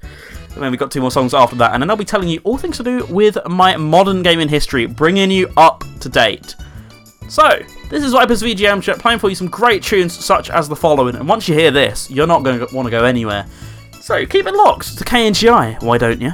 And then we got two more songs after that, and then I'll be telling you all things to do with my modern gaming history, bringing you up to date. So, this is Vipers VGM playing for you some great tunes such as the following, and once you hear this, you're not going to want to go anywhere. So, keep it locked to KNGI, why don't you?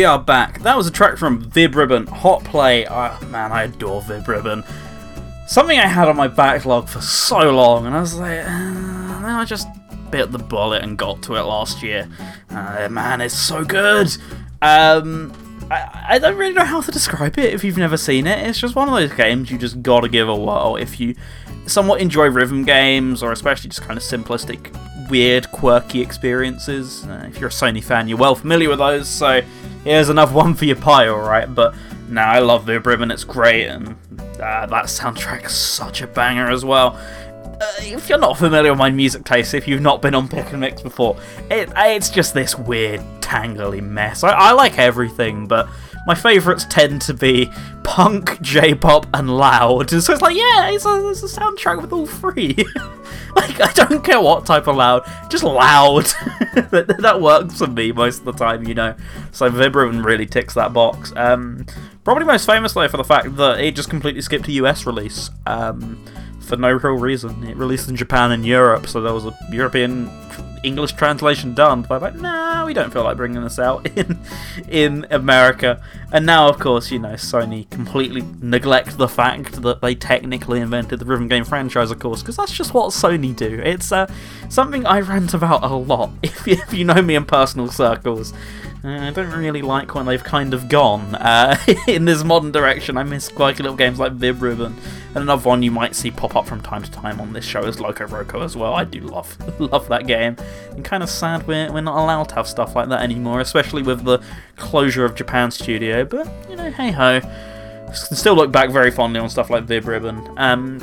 We are back. That was a track from Vib Ribbon, Hot Play. Oh, man, I adore Vib Ribbon. Something I had on my backlog for so long, and I was like, uh, I just bit the bullet and got to it last year. Uh, man, it's so good. Um, I, I don't really know how to describe it if you've never seen it. It's just one of those games you just gotta give a whirl if you somewhat enjoy rhythm games, or especially just kind of simplistic, weird, quirky experiences. Uh, if you're a Sony fan, you're well familiar with those, so here's another one for your pile, alright? But no, I love Vib Ribbon, it's great, and uh, that soundtrack's such a banger as well. Uh, if you're not familiar with my music taste, if you've not been on Pick and Mix before, it, it's just this weird, tangly mess. I, I like everything, but my favourites tend to be punk, J-pop, and loud. So it's like, yeah, it's a, it's a soundtrack with all three. (laughs) like, I don't care what type of loud, just loud. (laughs) that, that works for me most of the time, you know. So Vib Ribbon really ticks that box. Um, probably most famous though for the fact that it just completely skipped a US release. Um, for no real reason. It released in Japan and Europe, so there was a European English translation done. I'm like, nah, we don't feel like bringing this out (laughs) in in America. And now, of course, you know, Sony completely neglect the fact that they technically invented the rhythm game franchise, of course, because that's just what Sony do. It's uh, something I rant about a lot. (laughs) If if you know me in personal circles. Uh, I don't really like when they've kind of gone uh, (laughs) in this modern direction. I miss quirky little games like Vib Ribbon, and another one you might see pop up from time to time on this show is Loco Roco as well. I do love (laughs) love that game. And kind of sad we're, we're not allowed to have stuff like that anymore, especially with the closure of Japan Studio. But you know, hey ho, can still look back very fondly on stuff like Vib Ribbon. Um,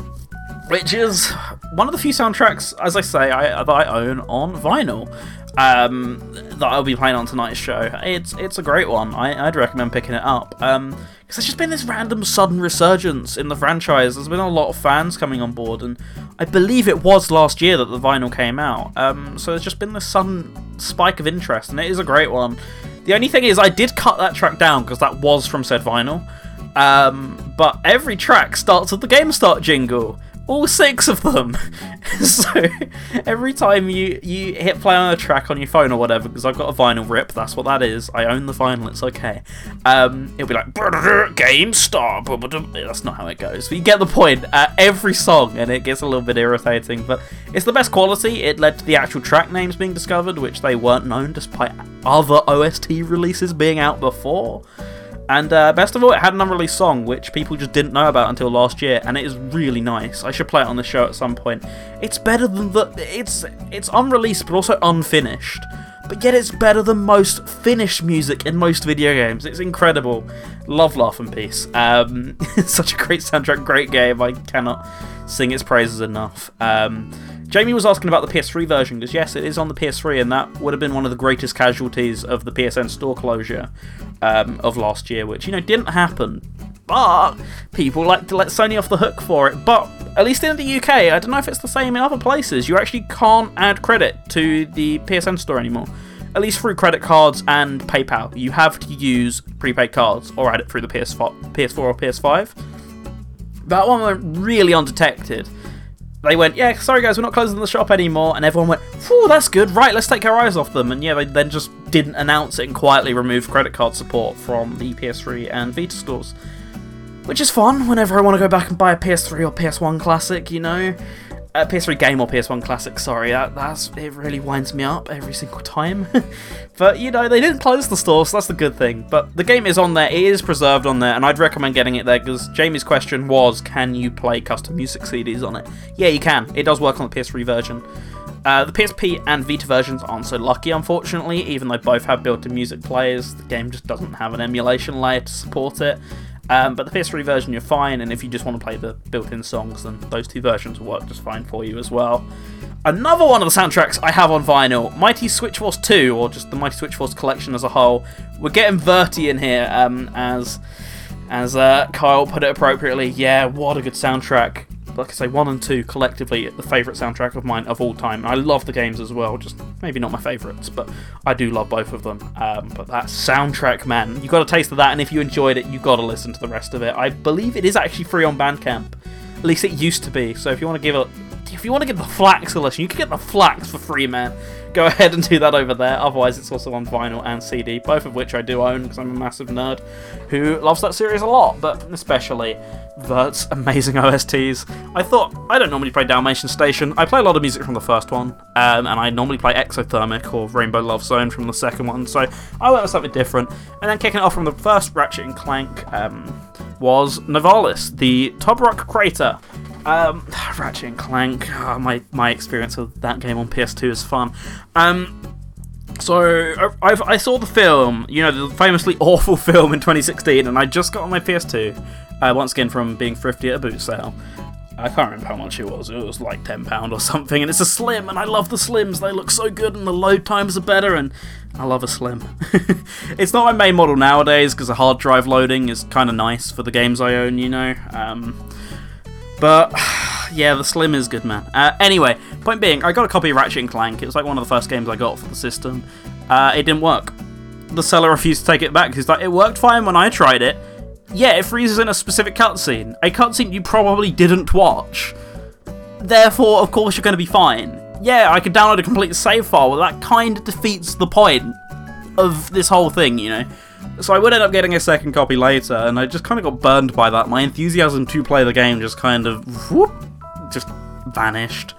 which is one of the few soundtracks, as I say, I, that I own on vinyl um, that I'll be playing on tonight's show. It's it's a great one. I, would recommend picking it up. Um, because there's just been this random sudden resurgence in the franchise. There's been a lot of fans coming on board, and I believe it was last year that the vinyl came out. Um, so there's just been this sudden spike of interest, and it is a great one. The only thing is, I did cut that track down because that was from said vinyl. Um, but every track starts with the Game Start jingle all six of them. (laughs) so every time you you hit play on a track on your phone or whatever, because I've got a vinyl rip, that's what that is. I own the vinyl, it's okay. Um, it'll be like (laughs) game start. That's not how it goes, but you get the point. Uh, every song, and it gets a little bit irritating, but it's the best quality. It led to the actual track names being discovered, which they weren't known despite other OST releases being out before. And uh, best of all, it had an unreleased song which people just didn't know about until last year, and it is really nice. I should play it on the show at some point. It's better than the. It's it's unreleased but also unfinished, but yet it's better than most finished music in most video games. It's incredible. Love Laugh and Peace. Um, (laughs) such a great soundtrack, great game. I cannot sing its praises enough. Um, Jamie was asking about the PS3 version because yes, it is on the PS3, and that would have been one of the greatest casualties of the PSN store closure um, of last year, which you know didn't happen. But people like to let Sony off the hook for it. But at least in the UK, I don't know if it's the same in other places. You actually can't add credit to the PSN store anymore. At least through credit cards and PayPal. You have to use prepaid cards or add it through the PS4, PS4 or PS5. That one went really undetected they went, yeah, sorry guys, we're not closing the shop anymore, and everyone went, whew, that's good, right, let's take our eyes off them. And yeah, they then just didn't announce it and quietly removed credit card support from the PS3 and Vita stores. Which is fun whenever I want to go back and buy a PS3 or PS1 classic, you know uh, PS3 game or PS1 classic. Sorry, that, that's it. Really winds me up every single time. (laughs) but you know they didn't close the store, so that's the good thing. But the game is on there. It is preserved on there, and I'd recommend getting it there because Jamie's question was, can you play custom music CDs on it? Yeah, you can. It does work on the PS3 version. Uh, the PSP and Vita versions aren't so lucky, unfortunately, even though both have built in music players. The game just doesn't have an emulation layer to support it. Um, but the PS3 version, you're fine, and if you just want to play the built in songs, then those two versions will work just fine for you as well. Another one of the soundtracks I have on vinyl, Mighty Switch Force 2, or just the Mighty Switch Force collection as a whole. We're getting Verti in here, um, as as uh, Kyle put it appropriately. Yeah, what a good soundtrack like I say, one and two collectively the favourite soundtrack of mine of all time. I love the games as well, just maybe not my favourites, but I do love both of them. Um, but that soundtrack, man, you got a taste of that, and if you enjoyed it, you got to listen to the rest of it. I believe it is actually free on Bandcamp. At least it used to be. So if you want to give it if you want to get the FLACs collection, you can get the FLACs for free, man. Go (laughs) ahead and do that over there. Otherwise, it's also on vinyl and CD, both of which I do own because I'm a massive nerd who loves that series a lot, but especially Virt's (laughs) amazing OSTs. I thought I don't normally play Dalmatian Station. I play a lot of music from the first one, um, and I normally play Exothermic or Rainbow Love Zone from the second one. So I went with something different, and then kicking it off from the first Ratchet and Clank um, was Novalis, the Tobruk crater. Um, (sighs) Ratchet and Clank. oh, my my experience of that game on PS2 is fun. Um, so I've, I saw the film, you know, the famously (laughs) awful film in 2016, and I just got on my PS2. Uh, once again from being thrifty at a boot sale. I can't remember how much it was. It was like ten pound or (laughs) something, and it's a slim, and I love the slims. They look so good, and the load times are better, and I love a slim. (laughs) it's not my main model nowadays because the hard drive loading is kind of nice for the games I own, you know. Um, but (sighs) yeah, the Slim is good, man. Uh, anyway, point being, I got a copy of Ratchet and Clank. It was like one of the first games I got for the system. Uh, it didn't work. The seller refused to take it back. He's like, it worked fine when I tried it. Yeah, it freezes in a specific cutscene, a cutscene you probably didn't watch. Therefore, of course, you're going to be fine. Yeah, I could download a complete save file, but that kind of defeats the point of this whole thing, you know. So I would end up getting a second copy later, and I just kind of got burned by that. My enthusiasm to play the game just kind of whoop, just vanished.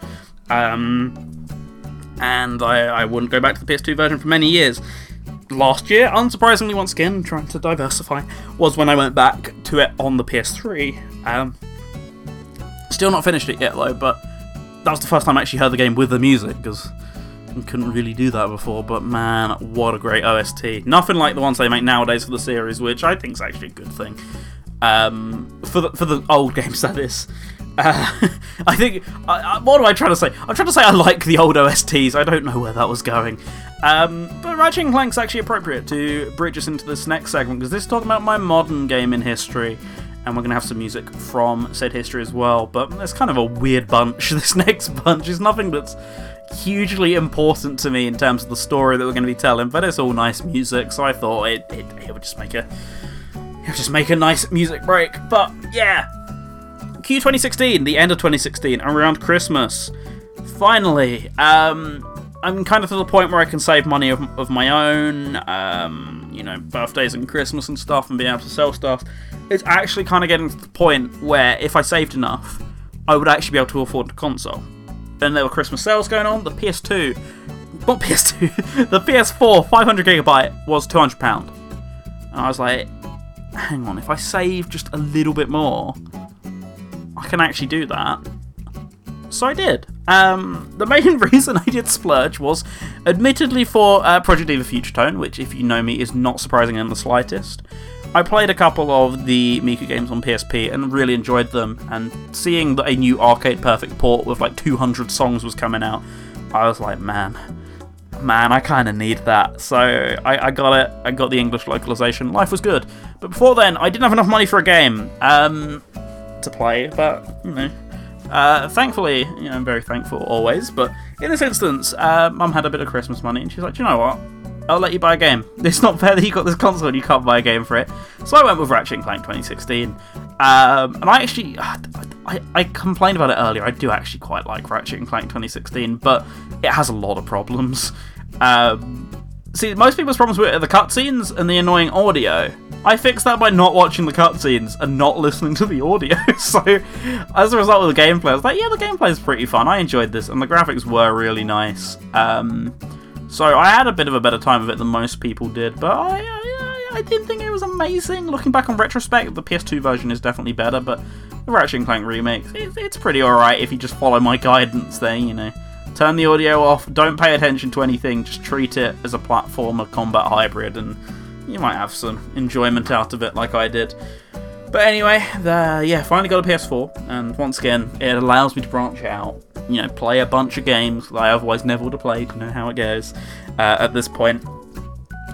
Um, and I, I wouldn't go back to the PS2 version for many years. Last year, unsurprisingly, once again, trying to diversify, was when I went back to it on the PS3. Um, still not finished it yet, though, but that was the first time I actually heard the game with the music, because couldn't really do that before, but man, what a great OST. Nothing like the ones they make nowadays for the series, which I think is actually a good thing. Um, for the for the old (laughs) games, that is. Uh, (laughs) I think. Uh, what am I trying to say? I'm trying to say I like the old OSTs. I don't know where that was going. Um, but Ratchet and Clank's actually appropriate to bridge us into this next segment because this is talking about my modern game in history. And we're going to have some music from said history as well. But it's kind of a weird bunch. (laughs) This next bunch is nothing that's hugely important to me in terms of the story that we're going to be telling, but it's all nice music, so I thought it, it, it would just make a just make a nice music break. But yeah, Q 2016, the end of 2016, around Christmas. Finally, um, I'm kind of to the point where I can save money of, of my own, um, you know, birthdays and Christmas and stuff, and being able to sell stuff. It's actually kind of getting to the point where if I saved enough, I would actually be able to afford a console. Then there were Christmas sales going on. The PS2, not (laughs) PS2, the PS4 500 gigabyte was 200 pound. And I was like, hang on, if I save just a little bit more, I can actually do that. So I did. Um, the main (laughs) reason I did splurge was, admittedly, for uh, Project Diva Future Tone, which, if you know me, is not surprising in the slightest. I played a couple of the Miku games on PSP and really enjoyed them. And seeing that a new Arcade Perfect port with like 200 songs was coming out, I was like, man, man, I kind of need that. So I, I, got it. I got the English localization. Life was good. But before then, I didn't have enough money for a game um, to play. But you know, uh, thankfully, you know, I'm very thankful always. But in this instance, uh, Mum had a bit of Christmas money, and she's like, "Do you know what? I'll let you buy a game. (laughs) It's not fair that you got this console and you can't buy a game for it. So I went with Ratchet and Clank 2016. Um, and I actually, (sighs) I, I complained about it earlier. I do actually quite like Ratchet and Clank 2016, but it has a lot of problems. Um, see, most people's problems were the cutscenes and the annoying audio. I fixed that by not watching the cutscenes and not (laughs) listening to the audio. (laughs) so, as a result of the gameplay, I was like, yeah, the gameplay is pretty fun. I enjoyed this, and the graphics were really nice. Um, so I had a bit of a better time of it than most people did, but I, I, I didn't think it was amazing. Looking back on retrospect, the PS2 version is definitely better, but the Ratchet and Clank remake, it, it's pretty alright if you just follow my (laughs) guidance there, you know. Turn the audio off, don't pay attention to anything, just treat it as a platformer combat hybrid, and you might have some enjoyment out of it like I did. But anyway, the, yeah, finally got a PS4, and once again, it allows me to branch out you know, play a bunch of games that I otherwise never would have played. You know how it goes uh, at this point.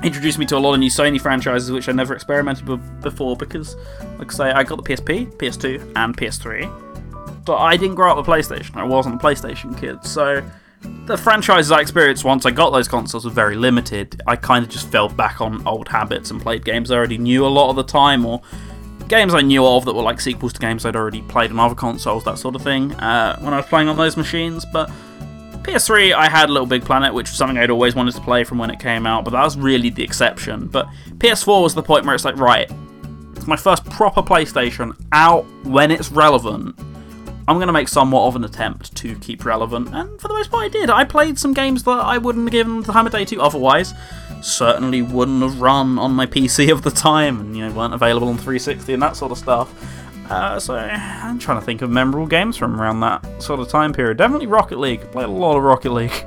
Introduced me to a lot of new Sony franchises which I never experimented with before because, like I say, I got the PSP, PS2, and PS3. But I didn't grow up with PlayStation. I wasn't a PlayStation kid, so the franchises I experienced once I got those consoles were very limited. I kind of just fell back on old habits and played games I already knew a lot of the time, or games I knew of that were like sequels to games I'd already played on other consoles, that sort of thing, uh, when I was playing on those machines. But PS3, I had Little Big Planet, which was something I'd always wanted to play from when it came out, but that was really the exception. But PS4 was the point where it's like, right, it's my first proper PlayStation out when it's relevant. I'm going to make somewhat of an attempt to keep relevant, and for the most part, I did. I played some games that I wouldn't have given the time of day to otherwise. Certainly wouldn't have run on my PC of the time, and you know weren't available on 360 and that sort of stuff. Uh, so I'm trying to think of memorable games from around that sort of time period. Definitely Rocket League. Played a lot of Rocket League. (laughs)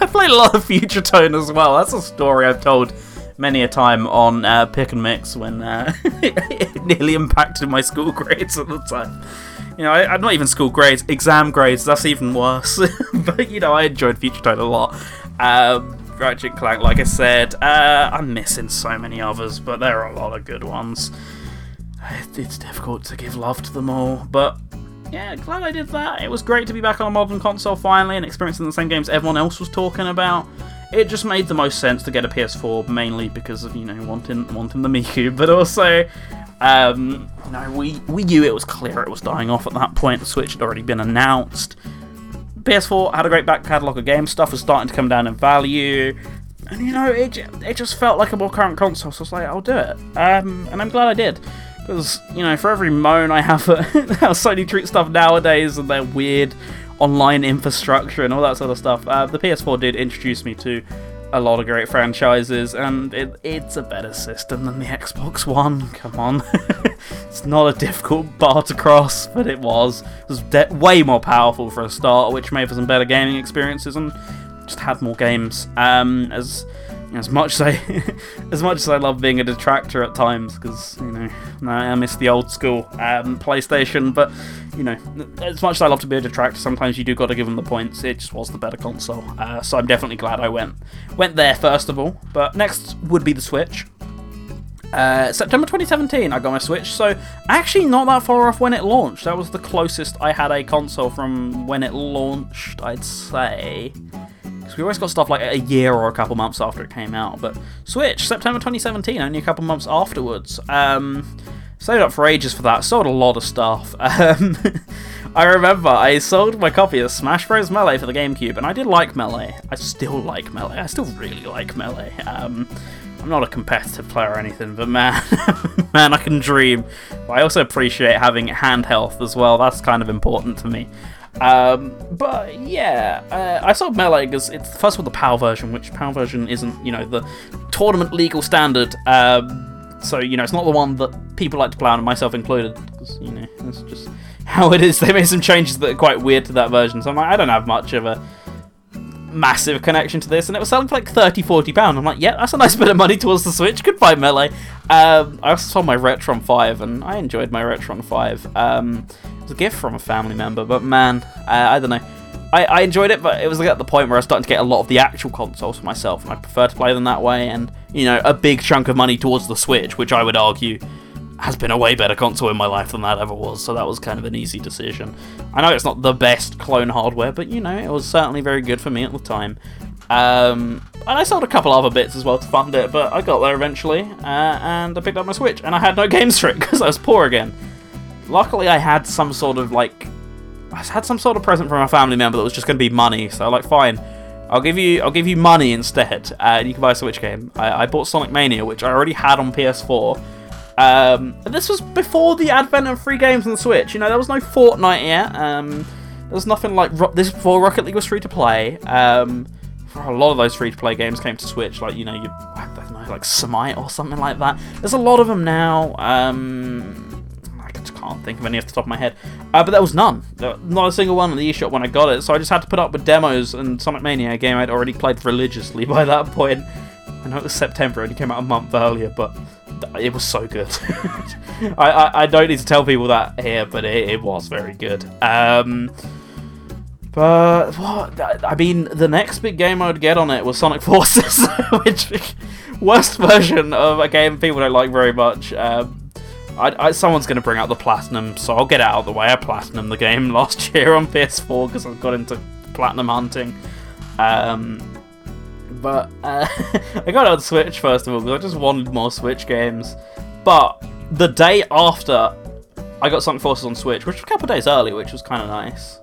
I played a lot of Future Tone as well. That's a story I've told many a time on uh, Pick and Mix when uh, (laughs) it nearly impacted my school (laughs) grades at the time. You know, I, am not even school grades, exam grades. That's even worse. but you know, I enjoyed Future Tone a lot. Um, Ratchet Clank, like I said, uh, I'm missing so many others, but there are a lot of good ones. It's difficult to give love to them all, but yeah, glad I did that. It was great to be back on a modern console finally and experiencing the same games everyone else was talking about. It just made the most sense to get a PS4, mainly because of you know wanting wanting the Miku, (laughs) but also, um, you know, we we knew it was clear it was dying off at that point. The Switch had already been announced. PS4 had a great back catalogue of games. Stuff was starting to come down in value. And you know, it, it just felt like a more current console, so I was like, I'll do it. Um, and I'm glad I did. Because, you know, for every moan I have at (laughs) how Sony treat stuff nowadays and their weird online infrastructure and all that sort of stuff, uh, the PS4 did introduce me to a lot of great franchises, and it, it's a better system than the Xbox One. Come on. (laughs) it's not a difficult bar to cross, but it was. It was de- way more powerful for a start, which made for some better gaming experiences and just had more games. Um, as as much as I, (laughs) as much as I love being a detractor at times, because you know I miss the old school um, PlayStation. But you know, as much as I love to be a detractor, sometimes you do got to give them the points. It just was the better console, uh, so I'm definitely glad I went went there first of all. But next would be the Switch. Uh, September 2017, I got my Switch, so actually not that far off when it launched. That was the closest I had a console from when it launched, I'd say. Because we always got stuff like a year or a couple months after it came out. But Switch, September 2017, only a couple months afterwards. Um, saved up for ages for that. Sold a lot of stuff. (laughs) Um, I remember I sold my copy of Smash Bros. Melee for the GameCube, and I did like Melee. I still like Melee. I still really like Melee. Um, I'm not a competitive player or anything, but man, (laughs) man, I can dream. But I also appreciate having hand health as well. That's kind of important to me. Um, but yeah, uh, I saw Melee because it's first of all the PAL version, which PAL version isn't, you know, the tournament legal standard. Um, so you know, it's not the one that people like to play on, myself included. Because you know, that's just (laughs) how it is. They made some changes that are quite weird to that version. So I'm like, I don't have much of a massive connection to this, and it was selling for like 30 40 pounds. I'm like, yeah, that's a nice bit of money towards the Switch. Goodbye, Melee. Um, I also saw my Retron 5, and I enjoyed my Retron 5. Um, it was a gift from a family member, but man, I, I don't know. I, I enjoyed it, but it was like at the point where I was starting to get a lot of the actual consoles for myself, and I prefer to play them that way. And you know, a big chunk of money towards the Switch, which I would argue has been a way better console in my life than that ever was, so that was kind of an easy decision. I know it's not the best clone hardware, but you know, it was certainly very good for me at the time. Um, and I sold a couple other bits as well to fund it, but I got there eventually, uh, and I picked up my Switch, and I had no games for it (laughs) because I was poor again. Luckily, I had some sort of like, I had some sort of present from a family member that was just going to be money, so like, fine. I'll give you, I'll give you money instead, uh, and you can buy a Switch game. I, I bought Sonic Mania, which I already had on PS4, um, this was before the advent of free games on the Switch. You know, there was no Fortnite yet. Um, there was nothing like this before Rocket League was free to play. Um, a lot of those free to play games came to Switch, like you know, you I don't know, like Smite or something like that. There's a lot of them now. Um, I just can't think of any off the top of my head. Uh, but there was none. Not a single one in the eShop when I got it. So I just had to put up with demos and Sonic Mania, a game I'd already played religiously (laughs) by that point. I know it was September, and it came out a month earlier, but it was so good. (laughs) I, I, I don't need to tell people that here, but it, it was very good. Um, but what? I mean, the next big game I would get on it was Sonic Forces, (laughs) which worst version of a game people don't like very much. Um, I, I, someone's going to bring out the platinum, so I'll get out of the way. I platinum the game (laughs) last year on PS4 because I got into platinum hunting. Um, but uh, (laughs) I got it on Switch first of all because I just wanted more Switch games. But the day after I got Sonic Forces on Switch, which was a couple of days early, which was kind of nice.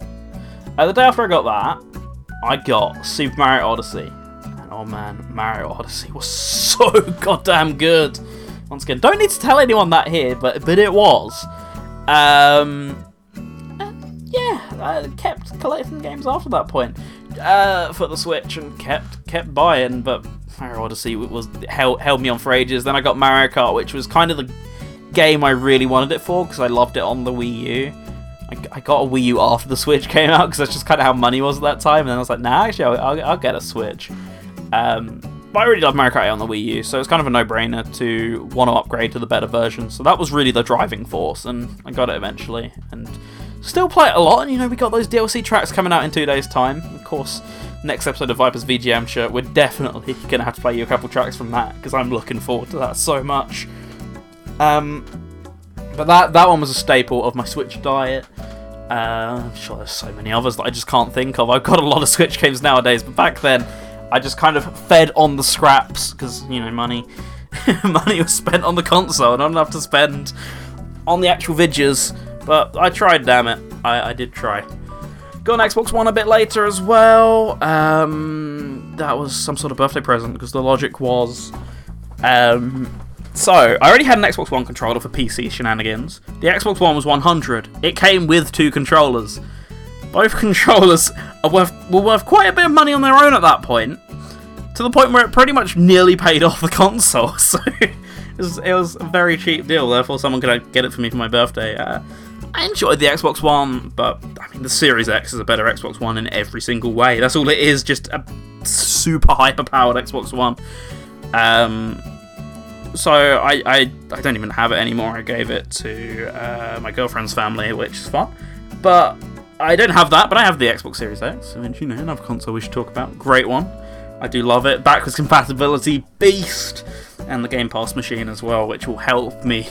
Uh, the day after I got that, I got Super Mario Odyssey. And oh man, Mario Odyssey was (laughs) so goddamn good. Once again, don't need to tell anyone that here, but but it was. Um, yeah, I kept collecting games after that point uh, for the Switch and kept kept buying, but Mario Odyssey was held, held me on for ages. Then I got Mario Kart, which was kind of the game I really wanted it for because I loved it on the Wii U. I, I got a Wii U after the Switch (laughs) came out because that's just kind of how money was at that time. And then I was like, nah, actually, I'll, I'll, I'll get a Switch. Um, but I really love Mario Kart 8 on the Wii U, so it's kind of a no-brainer to want to upgrade to the better version. So that was really the driving force, and I got it eventually. And still play it a lot. And you know, we got those DLC tracks coming out in two days' time. Of course, next episode of Vipers VGMture, we're definitely (laughs) gonna have to play you a couple tracks from that because I'm looking forward to that so much. Um, but that that one was a staple of my Switch diet. Uh, I'm sure there's so many others that I just can't think of. I've got a lot of (laughs) Switch games nowadays, but back then I just kind of fed on the scraps because you know money (laughs) money was spent on the console, and I don't enough to spend on the actual vidges. But I tried, damn it, I, I did try. Got an Xbox One a bit later as well. Um, that was some sort of birthday present because the logic was. Um, so, I already had an Xbox One controller for PC shenanigans. The Xbox One was 100. It came with two controllers. Both (laughs) controllers are worth, were worth quite a bit of money on their own at that point, to the point where it pretty much nearly paid off the (laughs) console. So, (laughs) it was, it was a very cheap deal. Therefore, someone could get it for me for my birthday. Uh, I enjoyed the Xbox One, but I mean, the Series X is a better Xbox One in every single way. That's all it is, just a super hyper powered Xbox One. Um, so I, I, I don't even have it anymore. I gave it to uh, my girlfriend's family, which is fun. But I don't have that, but I have the Xbox Series X, which, you know, another console we should talk about. Great one. I do love it. Backwards compatibility, beast! And the Game Pass machine as well, which will help me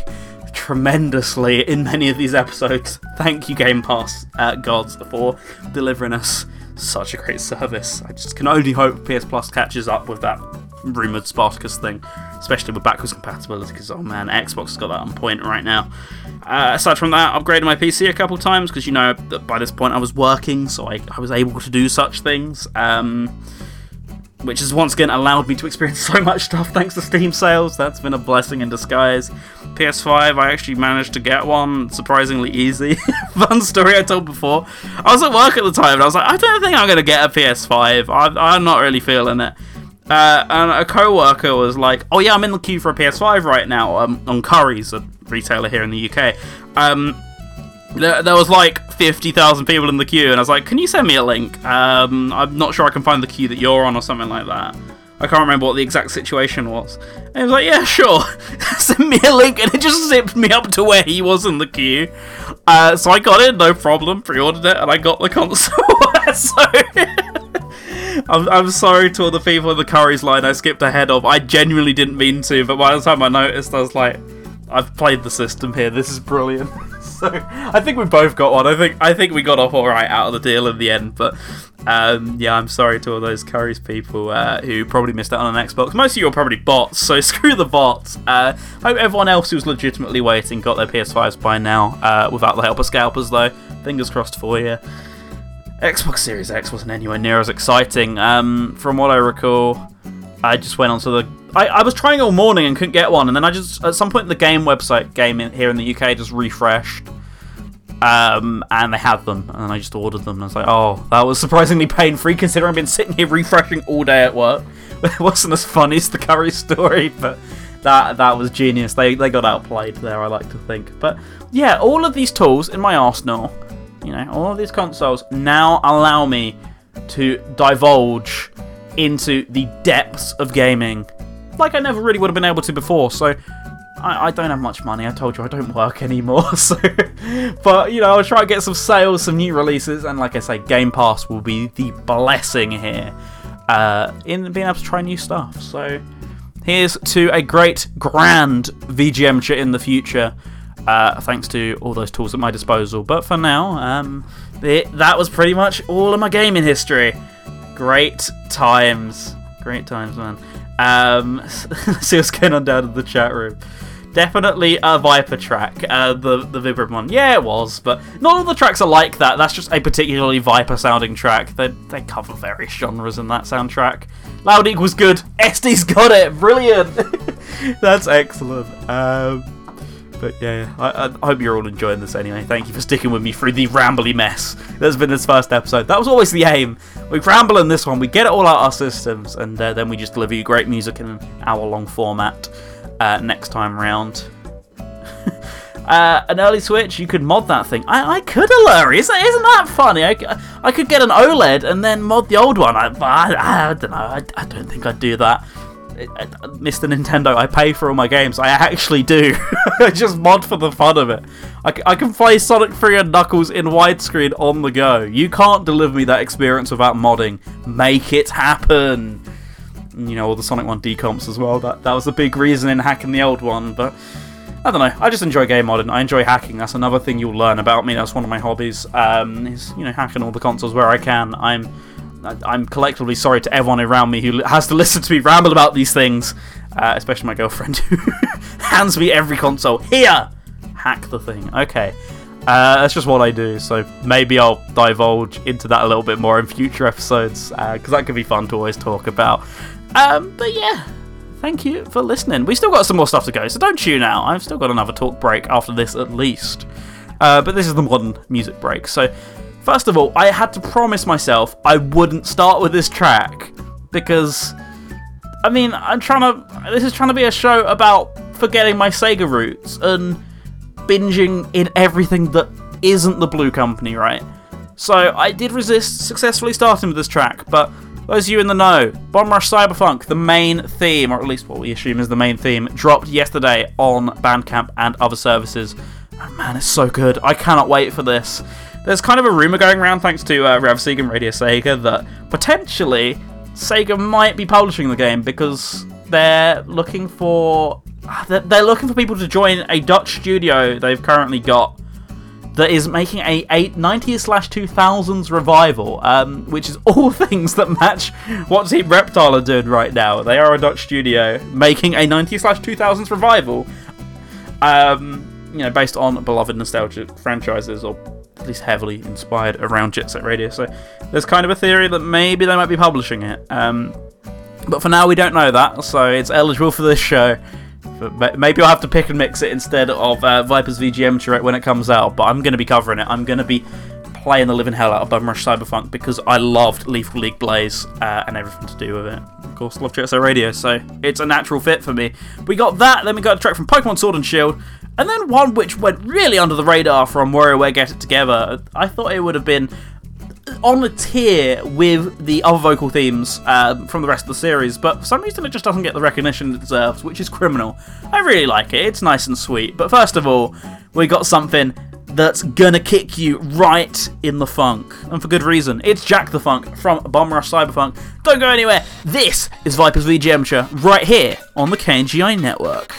tremendously in many of these episodes. Thank you, Game Pass uh, gods, for delivering us such a great service. I just can only hope PS Plus catches up with that rumored Spartacus thing, especially with backwards compatibility. Because oh man, Xbox has got that on point right now. Uh, aside from that, upgraded my PC a couple times because you know that by this point I was working, so I, I was able to do such things. Um, which has once again allowed me to experience (laughs) so much stuff thanks to Steam sales. That's been a blessing in disguise. PS5, I actually managed to get one surprisingly easy. (laughs) Fun story I told before. I was at work at the time and I was like, I don't think I'm going to get a PS5. I, am not really feeling it. Uh, and a co worker was like, Oh, yeah, I'm in the queue for a PS5 right now um, on Currys, a retailer here in the UK. Um, there, was like 50,000 people in the queue, and I was like, Can you send me a link? Um, I'm not sure I can find the queue that you're on or something like that. I can't remember what the exact situation was. And he was like, Yeah, sure. (laughs) send me a link, and it just zipped me up to where he was in the queue. Uh, so I got it, no problem, pre ordered it, and I got the (laughs) console. (laughs) so. I'm, I'm sorry to all the people in the Currys line I skipped ahead of. I genuinely didn't mean to, but by the time I noticed, I was like, I've played the system here. This is brilliant. So I think we both got one. I think I think we got off all right out of the deal in the end. But um, yeah, I'm sorry to all those Currys people uh, who probably missed out on an Xbox. Most of you are probably bots, so (laughs) screw the bots. Uh, hope everyone else who's legitimately waiting got their PS5s by now, uh, without the help of scalpers though. Fingers crossed for you. Xbox Series X wasn't anywhere near as exciting. Um, from what I recall, I just went onto the. I, I was trying all morning and couldn't get one, and then I just at some point the game website game in, here in the UK just refreshed, um, and they had them, and I just ordered them. And I was like, oh, that was surprisingly pain free considering I've been sitting here (laughs) refreshing all day at work. (laughs) It wasn't as funny as the Curry story, but that that was genius. They they got outplayed there. I like to think, but yeah, all of these tools in my arsenal you know, all of these consoles now allow me to divulge into the depths of gaming like I never really would have been able to before. So I, I don't have much money. I told you I don't work anymore. (laughs) So, but you know, I'll try to get some sales, some new releases, and like I say, Game Pass will be the blessing here uh, in being able to try new stuff. So here's to a great, grand VGM in the future uh, thanks to all those tools at my disposal. But for now, um, it, that was pretty much all of my gaming history. Great times. Great times, man. Um, (laughs) see what's going on down in the chat room. Definitely a Viper track, uh, the the Vib Ribbon one. Yeah, it was, but not all the tracks are like that. That's just a particularly Viper sounding track. They they cover various genres in that soundtrack. Loud equals good. (laughs) SD's got it. Brilliant. (laughs) That's excellent. Um, but yeah, I, I hope you're all enjoying this anyway. Thank you for sticking with me through the rambly mess that's been this first episode. That was always the aim. We ramble in this one, we get it all out our systems, and uh, then we just deliver you great music in an hour long format uh, next time round. (laughs) Uh, an early switch, you could mod that thing. I, I could Larry. Isn't, isn't that funny? I, I could get an OLED and then mod the old one. I, I, I don't know. I, I don't think I'd do that. Mr. Nintendo, I pay for all my games. I actually do. (laughs) I just mod for the fun of it. I, I can play Sonic 3 and Knuckles in widescreen on the go. You can't deliver me that experience without modding. Make it happen. You know, all the Sonic 1 decomps as well. That, that was the big reason in hacking the old one, but I don't know. I just enjoy game modding. I enjoy hacking. That's another thing you'll learn about me. That's one of my hobbies. Um, is you know hacking all the consoles where I can. I'm I'm collectively sorry to everyone around me who has to (laughs) listen to me ramble about these things, uh, especially my girlfriend (laughs) who hands me every console. Here, hack the thing. Okay. Uh, that's just what I do, so maybe I'll divulge into that a little bit more in future episodes, because uh, that could be fun to always talk about. Um, but yeah, thank you for listening. We still got some more stuff to go, so don't tune out. I've still got another talk break after this at least. Uh, but this is the modern music break. So, first of all, I had to promise myself I wouldn't start with this track because, I mean, I'm trying to. This is trying to be a show about forgetting my Sega roots and binging in everything that isn't the Blue Company, right? So I did resist successfully starting with this track, but those of you in the know, Bomb Rush Cyberfunk, the main theme, or at least what we assume is the main theme, dropped yesterday on Bandcamp and other services. Oh, man, it's so good. I cannot wait for this. There's kind of a rumour going around, thanks to uh, Rev Seeg and Radio Sega, that potentially Sega might be publishing the game because they're looking for they're looking for people to join a Dutch studio they've currently got that is making a, a 90s slash 2000s revival, um, which is all (laughs) things that match what Team Reptile are doing right now. They are a Dutch studio making a 90s slash 2000s revival, um, you know, based on beloved nostalgic franchises or at least heavily inspired around Jet Set Radio. So there's kind of a theory that maybe they might be publishing it. Um, but for now, we don't know that, so it's eligible for this show. But maybe I'll have to pick and mix it instead of uh, Viper's VGM track when it comes out. But I'm going to be covering it. I'm going to be playing the living hell out of Bomb Rush Cyberfunk because I loved Lethal League Blaze uh, and everything to do with it. Of course, love Jet Radio, so it's a natural fit for me. We got that, then we got a track from Pokemon Sword and Shield, and then one which went really under the radar from WarioWare Get It Together. I thought it would have been on a tier with the other vocal themes um, from the rest of the series, but for some reason it just doesn't get the recognition it deserves, which is criminal. I really like it, it's nice and sweet, but first of all, we got something that's gonna kick you right in the funk, and for good reason. It's Jack Da Funk from Bomb Rush Cyberfunk. Don't go anywhere, this is Viper's VGM Show right here on the KNGI Network.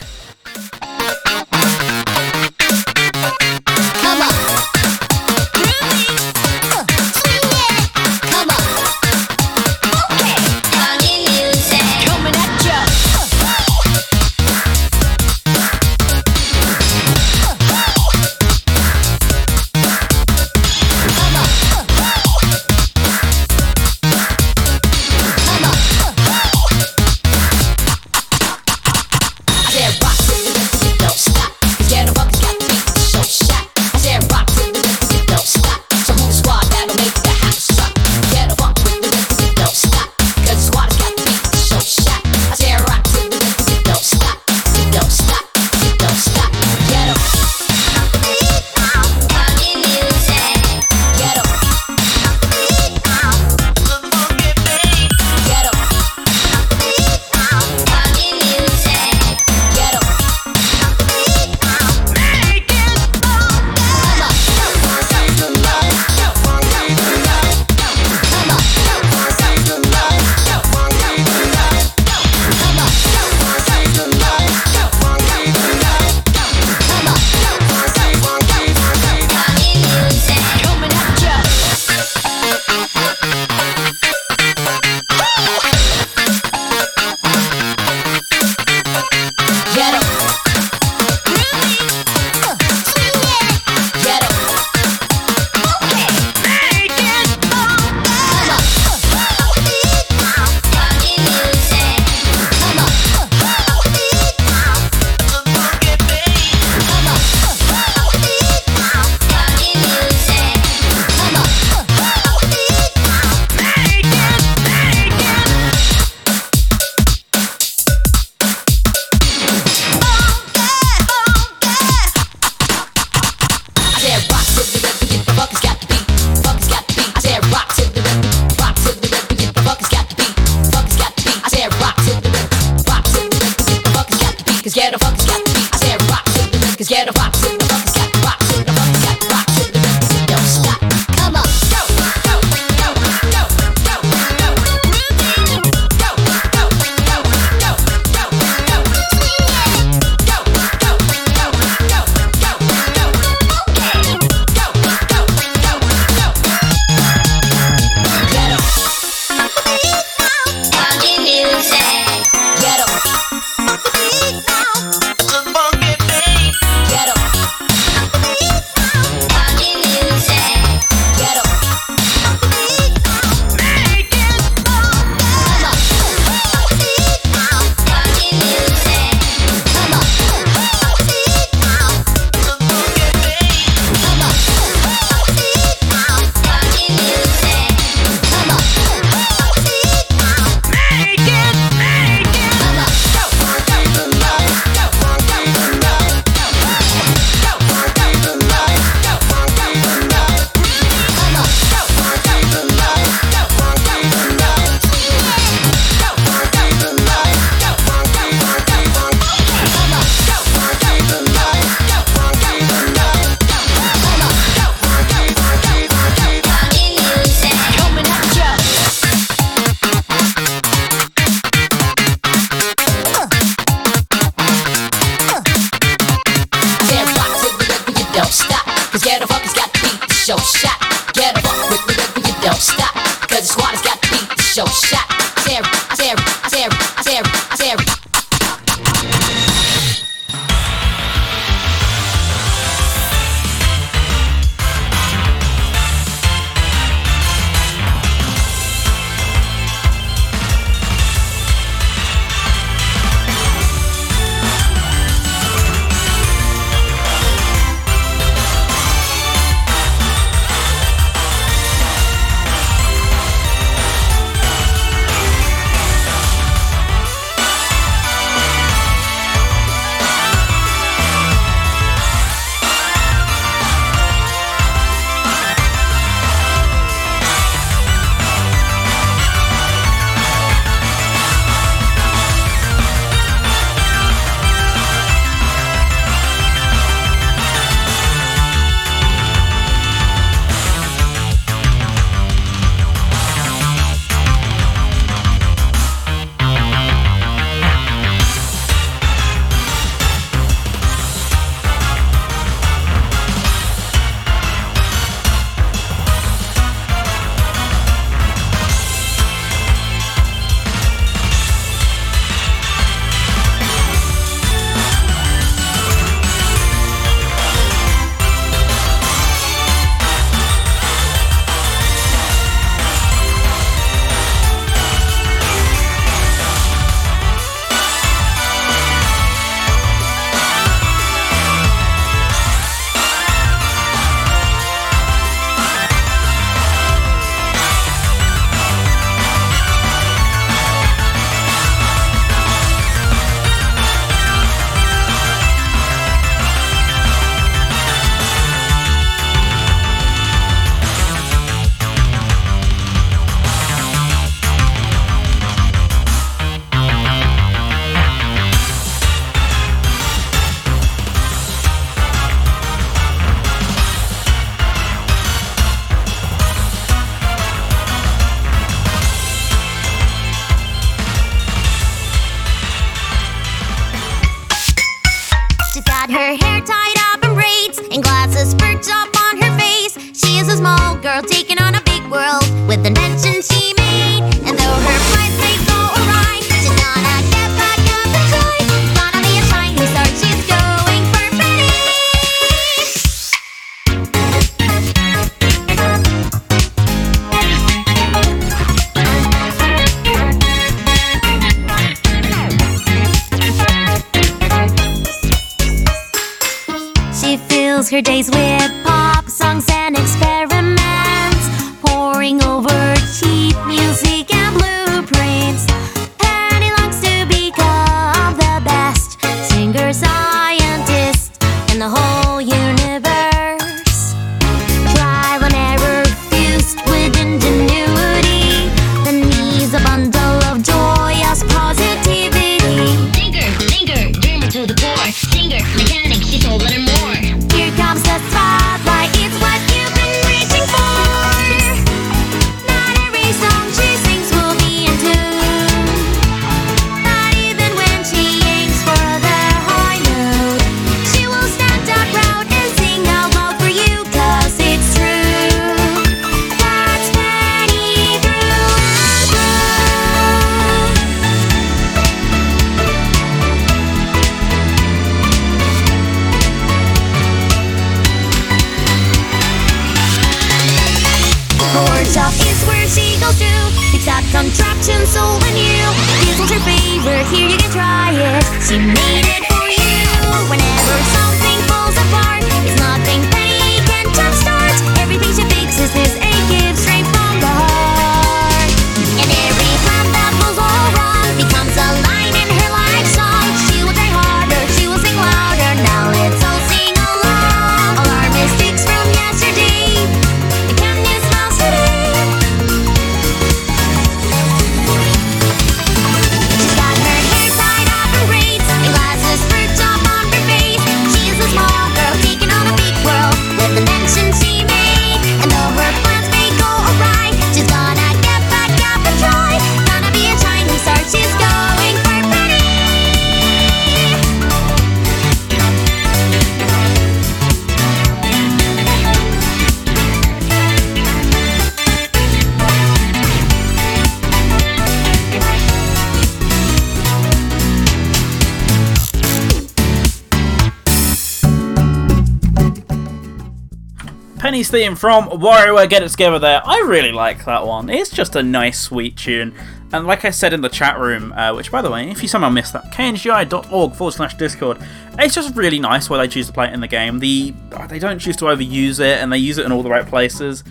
Theme from WarioWare Get It Together there. I really like that one. It's just a nice, sweet tune. And like I said in the chat room, uh, which by the way, if you somehow missed that, kngi.org forward slash discord, it's just really nice where they choose to play it in the game. The They don't choose to overuse it, and they use it in all the right places.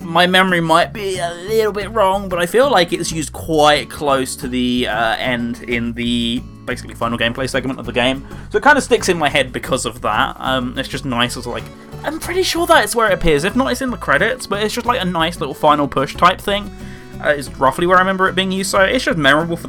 My memory might be a little bit wrong, but I feel like it's used quite close to the uh, end in the basically final gameplay segment of the game. So it kind of sticks in my head because of that. Um, it's just nice as like I'm pretty sure that's where it appears. If not, it's in the credits, but it's just like a nice little final push type thing. Uh, is roughly where I remember it being used. So it's just memorable for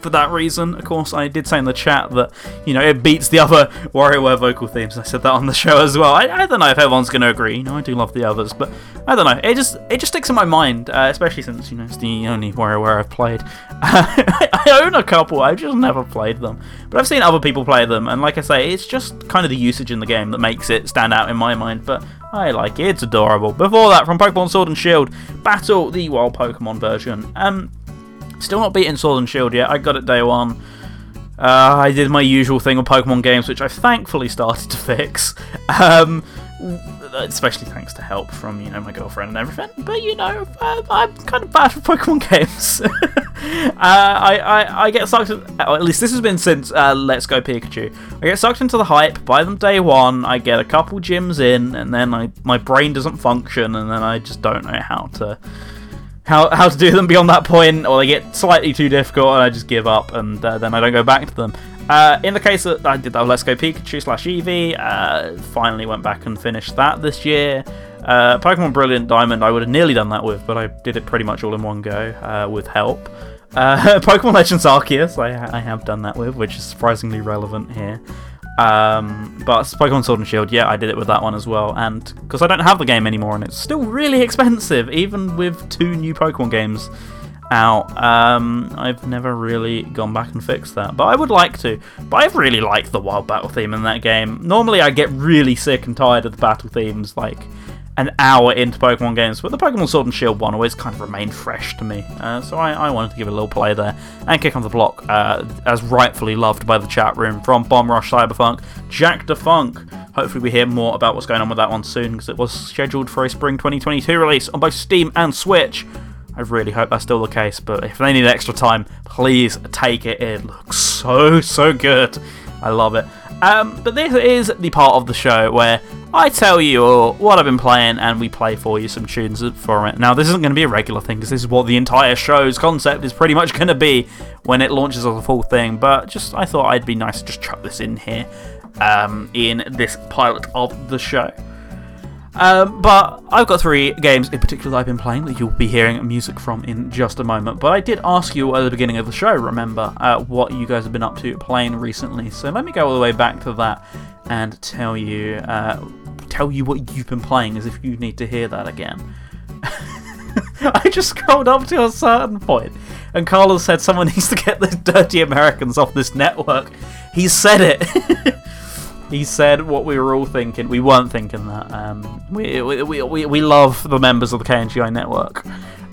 for that reason. Of course, I did say in the chat that you know it beats the other WarioWare vocal themes. I said that on the show as well. I, I don't know if everyone's going to agree. You know, I do love the others, but I don't know. It just it just sticks in my mind, uh, especially since you know it's the only WarioWare I've played. (laughs) I own a couple. I've just never played them, but I've seen other people play them, and like I say, it's just kind of the usage in the game that makes it stand out in my mind. But I like it. It's adorable. Before that, from Pokemon Sword and Shield, Battle the Wild Pokemon version. Um, Still not beating Sword and Shield yet. I got it day one. Uh, I did my usual thing with Pokemon games, which I thankfully started to (laughs) fix. Um, especially thanks to help from you know my girlfriend and everything. But you know, uh, I'm kind of bad for (laughs) Pokemon games. (laughs) uh, I, I I get sucked. Or at least this has been since uh, Let's Go Pikachu. I get sucked into the hype. Buy them day one. I get a couple gyms in, and then I my brain doesn't function, and then I just don't know how to how how to do them beyond that point, or they get slightly too difficult, and I just give up, and uh, then I don't go back to them. Uh, in the case that I did that Let's Go Pikachu slash Eevee, uh, finally went back and finished that this year. Uh, Pokemon Brilliant Diamond, I would have nearly done that with, but I did it pretty much all in one go uh, with help. Uh, (laughs) Pokemon Legends Arceus, I, I have done that with, which is surprisingly relevant here. Um, but Pokemon Sword and Shield, yeah, I did it with that one as well. And because I don't have the game anymore, and it's still really expensive, even with two new Pokemon games out, um, I've never really gone back and fixed that. But I would like to. But I've really liked the Wild Battle theme in that game. Normally, I get really sick and tired of the battle themes, like an hour into Pokemon games, but the Pokemon Sword and Shield one always kind of remained fresh to me. Uh, so I, I, wanted to give it a little play there and kick on the block, uh, as rightfully loved by the chat room from Bomb Rush Cyberfunk, Jack Da Funk. Hopefully, we hear more about what's going on with that one soon because it was scheduled for a spring 2022 release on both Steam and Switch. I really hope that's still the case, but if they need extra time, please take it. It looks so, so good. I love it. Um, but this is the part of the show where I tell you all what I've been playing and we play for you some tunes for it. Now, this isn't going to be a regular thing because this is what the entire show's concept is pretty much going to be when it launches as a full thing. But just I thought I'd be nice to just chuck this in here um, in this pilot of the show. Um, but I've got three games in particular that I've been playing that you'll be hearing music from in just a moment. But I did ask you at the beginning of the show, remember, uh, what you guys have been up to playing recently. So let me go all the way back to that and tell you, uh, tell you what you've been playing, as if you need to hear that again. (laughs) I just scrolled up to a certain point, and Carlos said someone (laughs) needs to get the dirty Americans off this network. He said it. (laughs) he said what we were all thinking. We weren't thinking that. Um, we, we, we, we love the members of the KNGI network.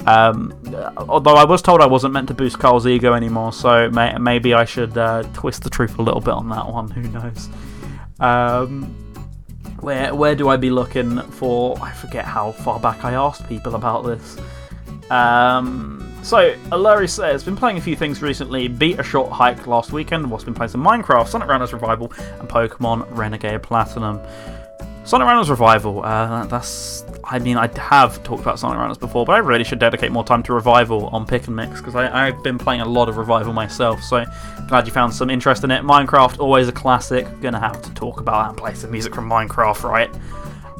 Um, although I was told I wasn't meant to boost Carl's ego anymore, so may, maybe I should uh, twist the truth a little bit on that one. Who knows? Um, where where do I be looking for? I forget how far back I asked people about this. Um, so, Aluri says, been playing a few things recently. Beat a short hike last weekend. Also been playing some Minecraft, Sonic Runners Revival, and Pokemon Renegade Platinum. Sonic Runners Revival. Uh, that's. I mean, I have talked about Sonic Runners before, but I really should dedicate more time to Revival on Pick and Mix because I've been playing a lot of Revival myself. So glad you found some interest in it. Minecraft, always a classic. Gonna have to talk about that and play some music from Minecraft, right?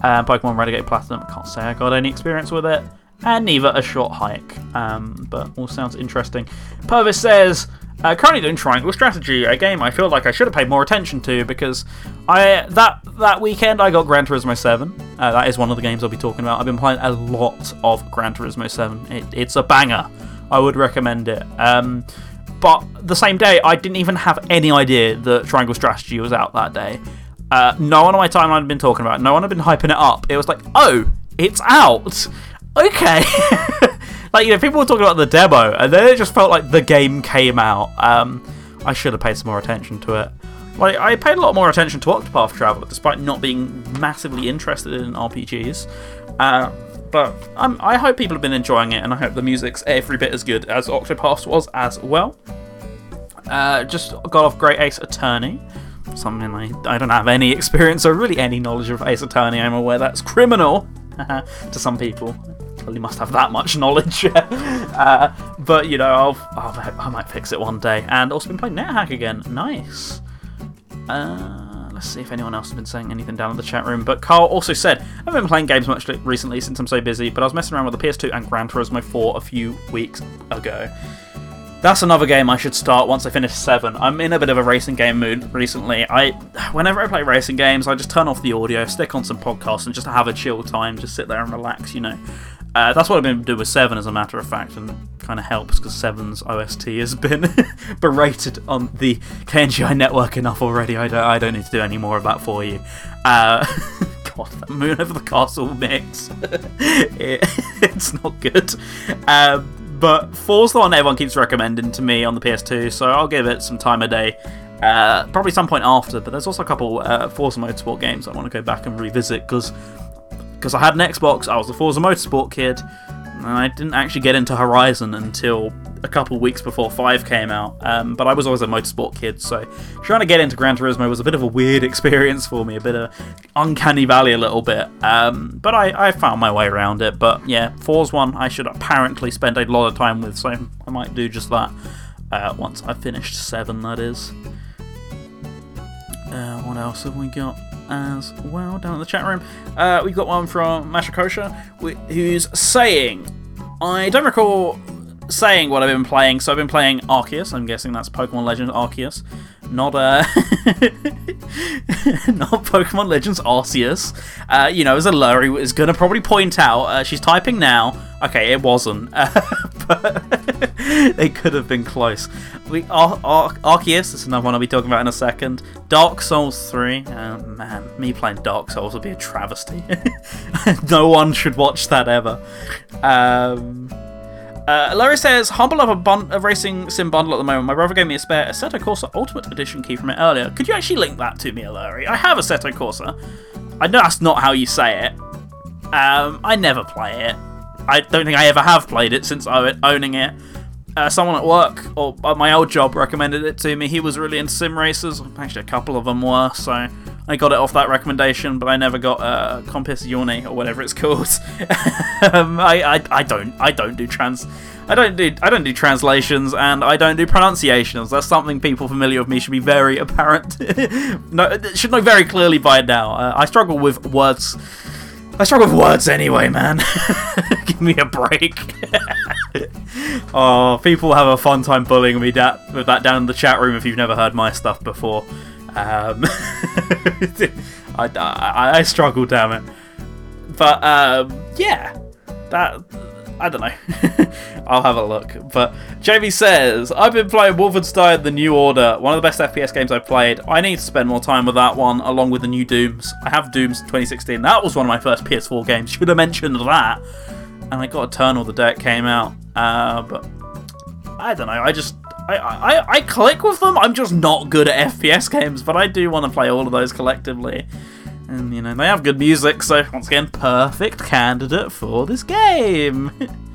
Uh, Pokemon Renegade Platinum. Can't say I got any experience with it, and neither a short hike. Um, but all sounds interesting. Purvis says. Uh, currently doing Triangle Strategy, a game I feel like I should have paid more attention to because I that that weekend I got Gran Turismo 7. Uh, that is one of the games I'll be talking about. I've been playing a lot of Gran Turismo 7. It, it's a banger. I would recommend it. Um, but the same day, I didn't even have any idea that Triangle Strategy was out that day. Uh, no one on my timeline had been talking about it. No one had been hyping it up. It was like, oh, it's out. Okay. (laughs) like, you know, people were talking about the demo, and then it just felt like the game came out. Um, I should have paid some more attention to it. Like, I paid a lot more attention to Octopath Traveler, despite not being massively interested in RPGs. Uh, but um, I hope people have been enjoying it, and I hope the music's every bit as good as Octopath was as well. Uh, just got off Great Ace Attorney. Something I, I don't have any (laughs) experience or really any knowledge of Ace Attorney. I'm aware that's criminal (laughs) to some people. Well, must have that much knowledge. (laughs) uh, but you know, I'll, I'll, I might fix it one day. And also been playing NetHack again. Nice. Uh, let's see if anyone else has been saying anything down in the chat room. But Carl also said, I've been playing games much recently since I'm so busy, but I was messing around with the PS2 and Gran Turismo 4 a few weeks ago. That's another game I should start once I finish 7. I'm in a bit of a racing game mood recently. I whenever I play racing games, I just turn off the audio, stick on some podcasts and just have a chill time, just sit there and relax, you know. Uh, that's what I've been doing with 7 as a matter of fact, and kind of helps because 7's OST has been (laughs) berated on the KNGI network enough already. I don't, I don't need to do any more of that for you. Uh, (laughs) God, that Moon Over the Castle mix. (laughs) it, it's not good. Um, but 4's the one everyone keeps recommending to me on the PS2, so I'll give it some time a day. Uh, probably some point after, but there's also a couple uh, Forza Motorsport games I want to go back and revisit because because I had an Xbox, I was a Forza Motorsport kid, and I didn't actually get into Horizon until a couple weeks before 5 came out. Um, but I was always a motorsport kid, so trying to get into Gran Turismo was a bit of a weird (laughs) experience for me, a bit of uncanny valley a little bit. Um, but I, I found my way around it. But yeah, 4's one I should apparently spend a lot of time with, so I might do just that uh, once I've finished 7, that is. Uh, what else have we got? As well down in the chat room. Uh, we've got one from Mashakosha who's saying, I don't recall saying what I've been playing, so I've been playing Arceus. I'm guessing that's Pokemon Legends Arceus, not uh, (laughs) not Pokemon Legends Arceus. Uh, you know, as Aluri is going to probably point out, uh, she's typing now. Okay, it wasn't, uh, (laughs) but they could have been close. We Ar- Ar- Arceus. That's another one I'll be talking about in a second. Dark Souls 3. Oh man, me playing Dark Souls would be a travesty. (laughs) no one should watch that ever. Um. Uh, Larry says, humble up a, bun- a racing sim bundle at the moment. My brother gave me a spare Assetto Corsa Ultimate Edition key from it earlier. Could you actually link that to me, Larry? I have Assetto Corsa. I know that's not how you say it. Um, I never play it. I don't think I ever have played it since owning it. Uh, someone at work or at my old job recommended it to me. He was really into sim races. Actually, a couple of them were, so I got it off that recommendation. But I never got uh, Competizione or whatever it's (laughs) called. um, I, I, I don't I don't do trans I don't do I don't do translations and I don't do pronunciations. That's something people familiar with me should be very (laughs) apparent. (laughs) no, should know very clearly by now. Uh, I struggle with words. I struggle with words anyway, man. (laughs) Give me a break. (laughs) oh, people have a fun time bullying me da- with that down in the chat room if you've never heard my stuff before. Um, (laughs) I, I, I, struggle, damn it. But um, yeah, that I don't know. (laughs) I'll have a look. But Jamie says, I've been playing Wolfenstein The New Order, one of the best FPS games I've played. I need to spend more time with that one, along with the new Dooms. I have Dooms 2016. That was one of my first PS4 games. Should have mentioned that. And I got Eternal the day it came out. Uh, but I don't know. I just. I, I, I click with them. I'm just not good at FPS games, but I do want to play all of those collectively. And, you know, they have good music, so once again, perfect candidate for this game. (laughs)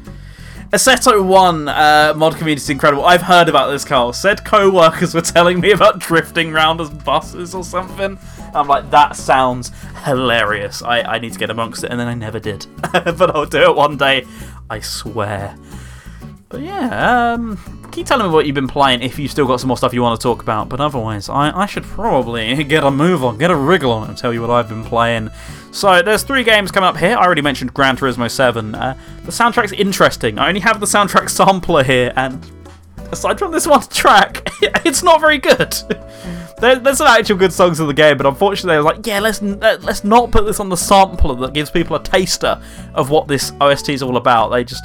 Assetto 1 uh, mod community is incredible. I've heard about this, Carl. Said co workers were telling me about drifting round as buses or something. I'm like, that sounds hilarious. I, I need to get amongst it, and then I never did. (laughs) but I'll do it one day, I swear. But yeah, um, keep telling me what you've been playing if you've still got some more stuff you want to talk about. But otherwise, I, I should probably (laughs) get a move on, get a wriggle on, and tell you what I've been playing. So there's three games coming up here. I already mentioned Gran Turismo 7. Uh, the soundtrack's interesting. I only have the soundtrack (laughs) sampler here, and aside from this one track, (laughs) it's not very good. There, there's some actual good songs in the game, but unfortunately, I was like, yeah, let's let's not put this on the sampler that gives people a taster of what this OST is all about. They just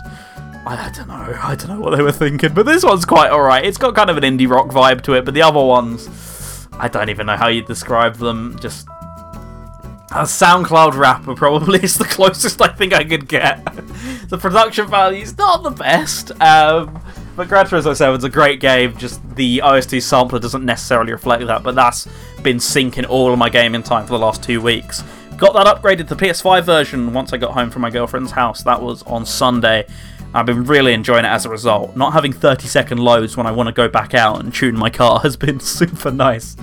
I, don't know. I don't know what they were thinking, but this one's quite alright. It's got kind of an indie rock vibe to it, but the other ones, I don't even know how you describe them. Just a SoundCloud rapper probably (laughs) is the closest I think I could get. (laughs) the production value is not the best, um, but Gran Turismo 7 is a great game. Just the OST sampler doesn't necessarily reflect that, but that's been sinking all of my gaming time for the last two weeks. Got that upgraded to the PS5 version once I got home from my girlfriend's house. That was on Sunday. I've been really enjoying it as a result. Not having 30 second loads when I want to go back out and tune my car (laughs) has been super nice.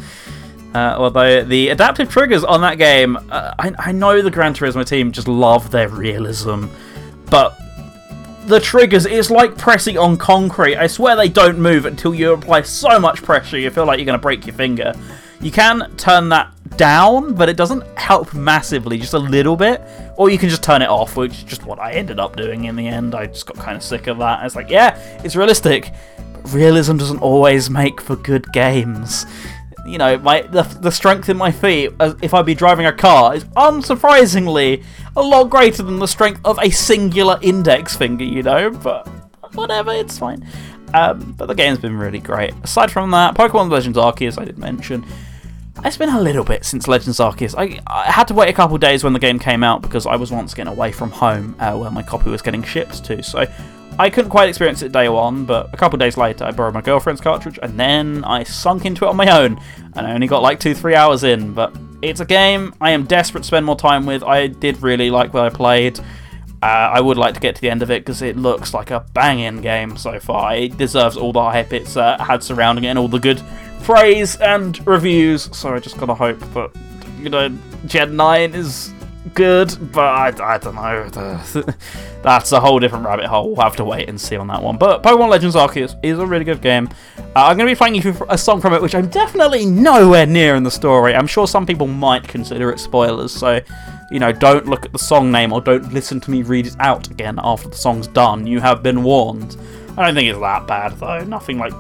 Uh, although the adaptive triggers on that game, uh, I, I know the Gran Turismo team just love their realism, but the triggers is like pressing on concrete. I swear they don't move until you apply so much pressure you feel like you're going to break your finger. You can turn that down, but it doesn't help massively, just a little bit. Or you can just turn it off, which is just what I ended up doing in the end. I just got kind of sick of that. It's like, yeah, it's realistic, but realism doesn't always make for good games you know, my the, the strength in my feet if I'd be driving a car is unsurprisingly a lot greater than the strength of a singular index finger, you know, but whatever, it's fine. Um, but the game's been really great. Aside from that, Pokemon Legends Arceus, I did mention. It's been a little bit since Legends Arceus. I, I had to wait a couple days when the game came out because I was once again away from home uh, where my copy was getting shipped to. So I couldn't quite experience it day one, but a couple days later, I borrowed my girlfriend's cartridge, and then I sunk into it on my own, and I only got like two, three hours in. But it's a game I am desperate to spend more time with. I did really like what I played. Uh, I would like to get to the end of it because it looks like a banging game so far. It deserves all the hype it's uh, had surrounding it and all the good praise and reviews. So I just gotta hope that you know Gen 9 is good, but I, I don't know. (laughs) That's a whole different rabbit hole. We'll have to wait and see on that one. But Pokemon Legends Arceus is a really good game. Uh, I'm going to be playing you a song from it, which I'm definitely nowhere near in the story. I'm sure some people might consider it spoilers, so you know, don't look at the song name or don't listen to me read it out again after the song's done. You have been warned. I don't think it's that bad though. Nothing like,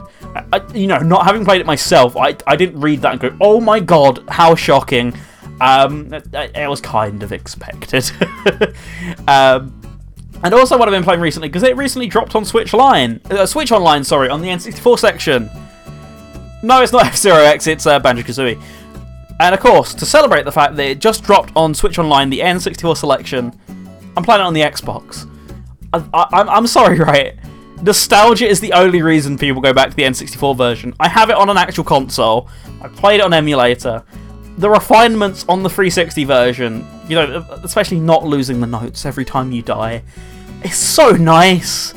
I, you know, not having played it myself, I I didn't read that and go, oh my god, how shocking. Um, it, it was kind of expected. (laughs) um, and also what I've been playing recently, because it recently dropped on Switch Line, uh, Switch Online, sorry, on the N64 section. No, it's not (laughs) F-Zero X, it's uh, Banjo-Kazooie. And of course, to celebrate the fact that it just dropped on Switch Online, the N64 selection, I'm playing it on the Xbox. I, I'm sorry, (laughs) right? Nostalgia is the only reason people go back to the N64 version. I have it on an actual console. I played it on emulator the refinements on the 360 version, you know, especially not losing the notes every time you die, it's so nice.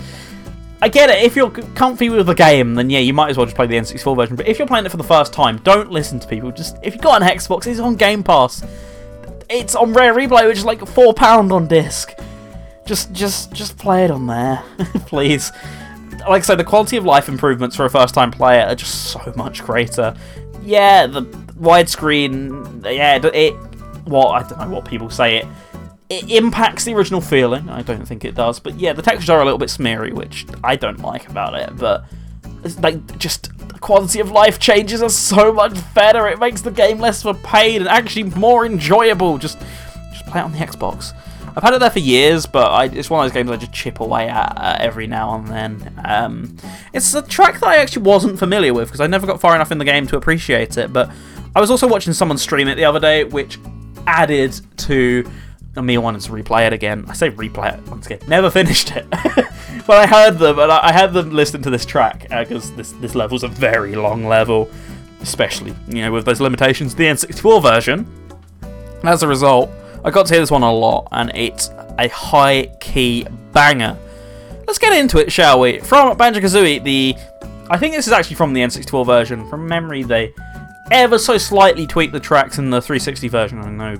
I get it, if you're comfy with the game, then yeah, you might as well just play the N64 version. But if you're playing it for the first time, don't listen to people. Just if you've got an Xbox, it's on Game Pass. It's on Rare Replay, which is like four pound on disc. Just, just, just play it on there, (laughs) please. Like I said, the quality of life improvements for a first-time player are just so much greater. Yeah, the widescreen, yeah, it, well, I don't know what people say it. It impacts the original feeling. I don't think it does, but yeah, the textures are a little bit smeary, which I don't like about it. But like, just the quality of life changes are so much better. It makes the game less of a pain and actually more enjoyable. Just, just play it on the Xbox. I've had it there for years, but I, it's one of those games I just chip away at uh, every now and then. Um, it's a track that I actually wasn't familiar with because I never got far enough in the game to appreciate it. But I was also watching someone stream it the other day, which added to me wanting to replay it again. I say replay it once again. Never finished it, (laughs) but I heard them and I had them listen to this track because uh, this this level's a very long level, especially you know with those limitations. The N64 version. As a result, I got to hear this one a lot, and it's a high key banger. let's get into it, shall we? From Banjo Kazooie, the. I think this is actually from the N64 version. From memory, they ever so slightly tweaked the tracks in the 360 version. I know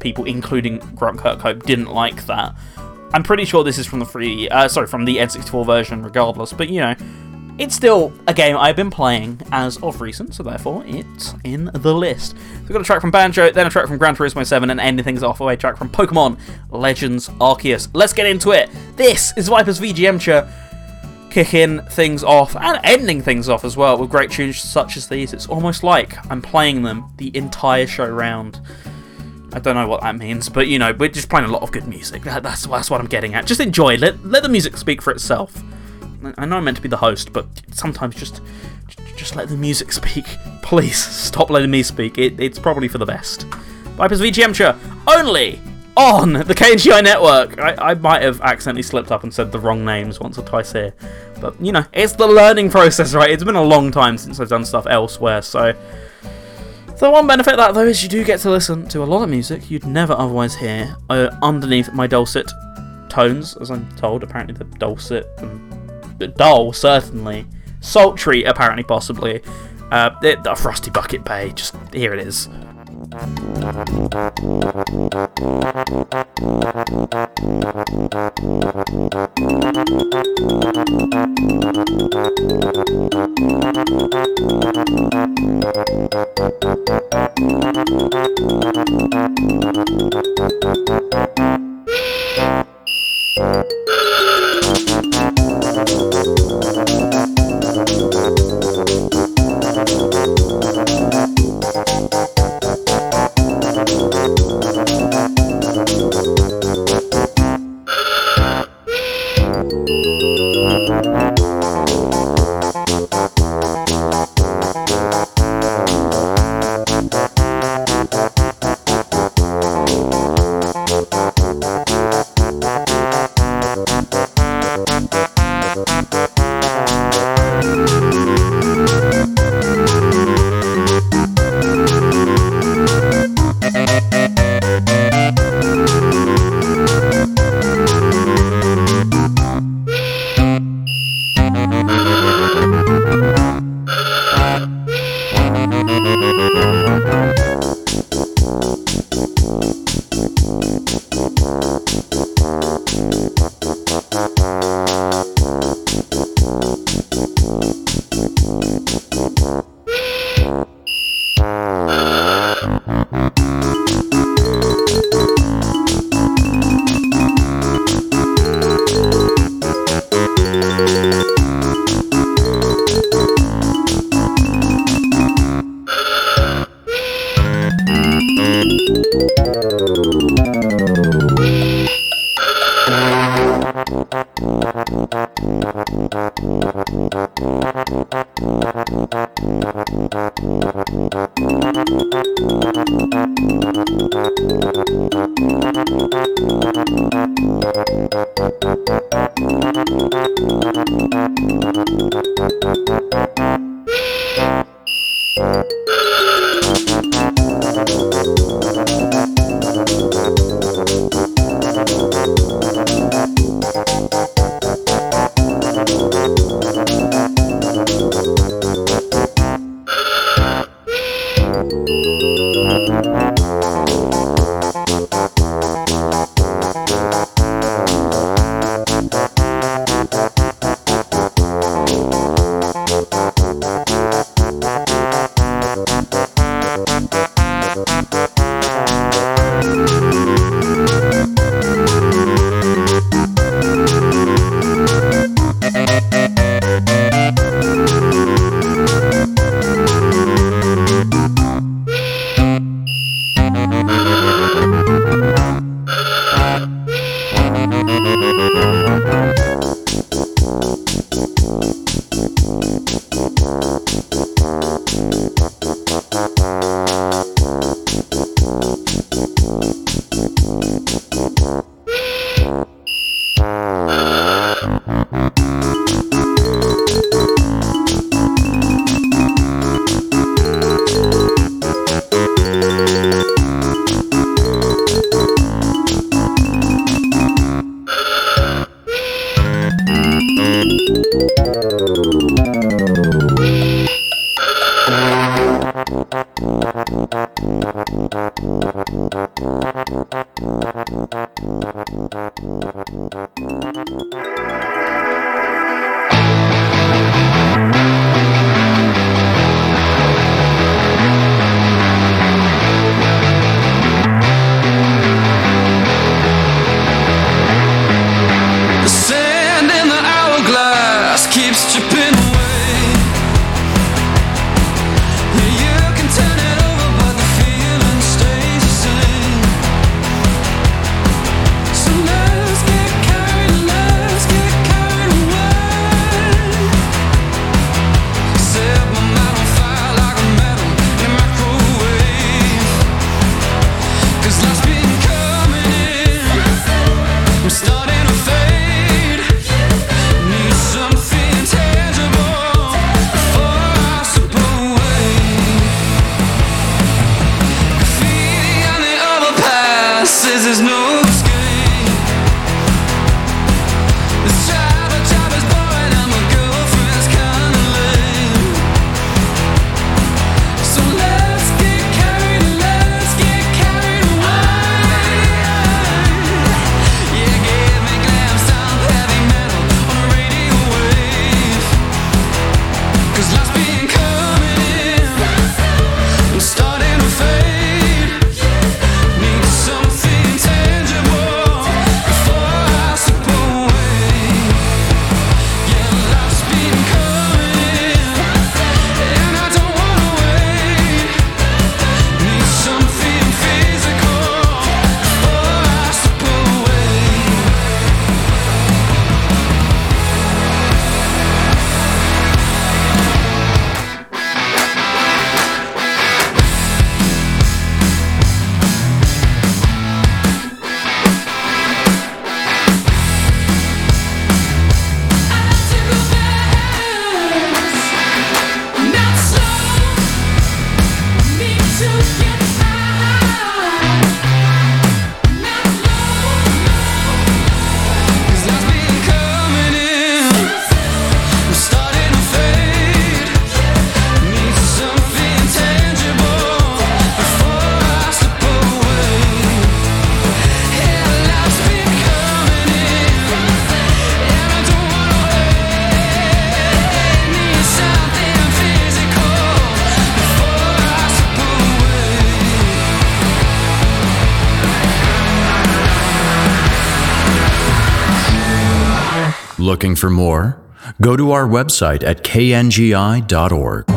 people, including Grant Kirkhope, didn't like that. I'm pretty sure this is from the free, uh, sorry, from the N64 version, regardless. But you know, it's still a game I've been playing as of recent, so therefore it's in the list. So we've got a track from Banjo, then a track from Gran Turismo 7, and ending things off with a track from Pokemon Legends Arceus. Let's get into it. This is Viper's VGM show, kicking things off and ending things off as well with great tunes such as these. It's almost like I'm playing them the entire show round. I don't know what that means, but you know, we're just playing a lot of good music. That, that's that's what I'm getting at. Just enjoy. Let let the music speak for itself. I know I'm meant to be the host, but sometimes just just let the music speak. (laughs) Please stop letting me speak. It, it's probably for the best. Vipers VGM show only on the KNGI network. I, I might have accidentally slipped up and said the wrong names once or twice here, but you know, it's the learning process, right? It's been a long time since I've done stuff elsewhere, so. The one benefit that though is you do get to listen to a lot of music you'd never otherwise hear uh, underneath my dulcet tones, as I'm told. Apparently, the dulcet and dull certainly, sultry apparently possibly. Uh, the Rusty Bucket Bay, just here it is. (sighs) Thank Looking for more? Go to our website at kngi.org.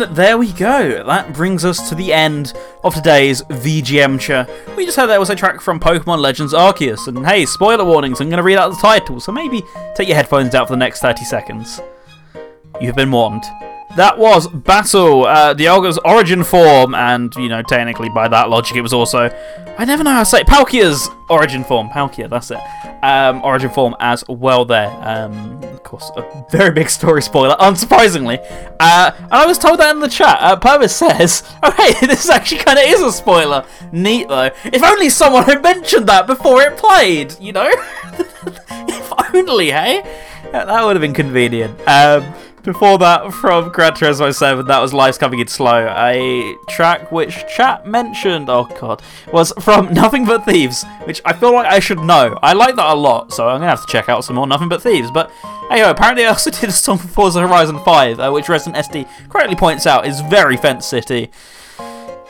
And there we go. That brings us to the end of today's VGMture. We just heard there was a track from Pokemon Legends Arceus, and hey, spoiler warnings, I'm going to read out the title, so maybe take your headphones out for the next 30 seconds. You've been warned. That was Battle, uh, Dialga's origin form, and, you know, technically by that logic, it was also. I never know how to say it. Palkia's origin form. Palkia, that's it. Um, origin form as well there. Um, course, a very big story spoiler, unsurprisingly. Uh, and I was told that in the chat. Uh, Purvis says, (laughs) oh, hey, (laughs) this actually kind of is a spoiler. Neat, though. If only someone had mentioned that before it played, you know? (laughs) if only, hey? That would have been convenient. Um, before that, from Gran Turismo 7, that was Life's Coming in Slow, a track which chat mentioned, oh god, was from (laughs) Nothing But Thieves, which I feel like I should know. I like that a lot, so I'm gonna have to check out some more Nothing But Thieves. But anyway, apparently I (laughs) also did a song for Forza Horizon 5, uh, which Resident SD correctly points out is very Fence City.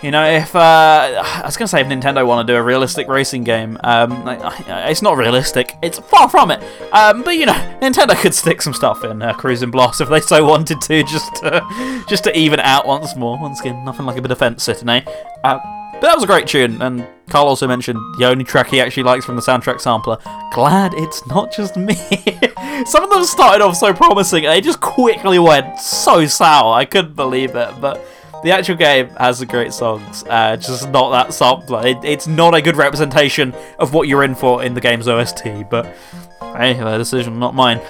You know, if uh, I was gonna say if Nintendo want to do a realistic racing game, um, it's not realistic. It's far from it. Um, but you know, Nintendo could stick some stuff in uh, Cruis'n Blast if they so wanted to, (laughs) just to, just to even out once more. Once again, nothing like a bit of fence sitting, eh? Uh, but that was a great tune, and Carl also mentioned the only track he actually likes from the soundtrack sampler. Glad it's not just me. (laughs) Some of them started off so promising, and they just quickly went so sour. I couldn't believe it, but. The actual game has great songs, uh, just not that sampler. It, it's not a good representation of what you're in for in the game's OST, but hey, their decision, not mine.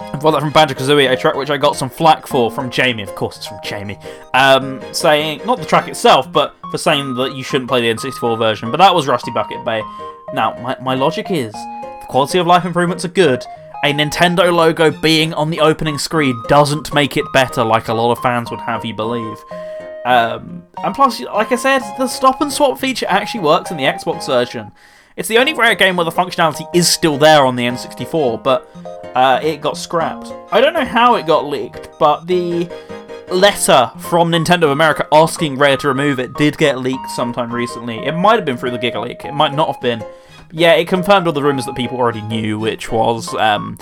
I've got that from Banjo Kazooie, a track which I got some flack for from Jamie. Of course, it's from Jamie. Um, saying, not the track itself, but for saying that you shouldn't play the N64 version. But that was Rusty Bucket Bay. Now, my, my logic is the quality of life improvements are good. A Nintendo logo being on the opening screen doesn't make it better, like a lot of fans would have you believe. Um, and plus, like I said, the stop and swap feature actually works in the Xbox version. It's the only rare game where the functionality is still there on the N64, but uh, it got scrapped. I don't know how it got leaked, but the letter from Nintendo of America asking Rare to remove it did get leaked sometime recently. It might have been through the Giga Leak, it might not have been. Yeah, it confirmed all the rumours that people already knew, which was um,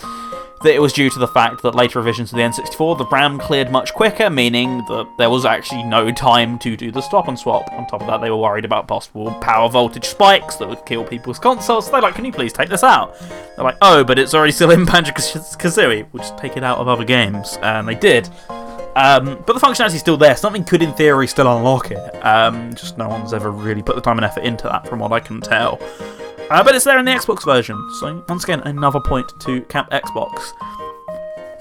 that it was due to the fact that later revisions of the N64, the RAM cleared much quicker, meaning that there was actually no time to do the stop and swap. On top of that, they were worried about possible power voltage spikes that would kill people's consoles. So they're like, can you please take this out? They're like, oh, but it's already still in Banjo Kazooie. We'll just take it out of other games. And they did. Um, but the functionality is still there. Something could, in theory, still unlock it. Um, just no one's ever really put the time and effort into that, from what I can tell. Uh, but it's there in the Xbox version. So, once again, another point to Camp Xbox.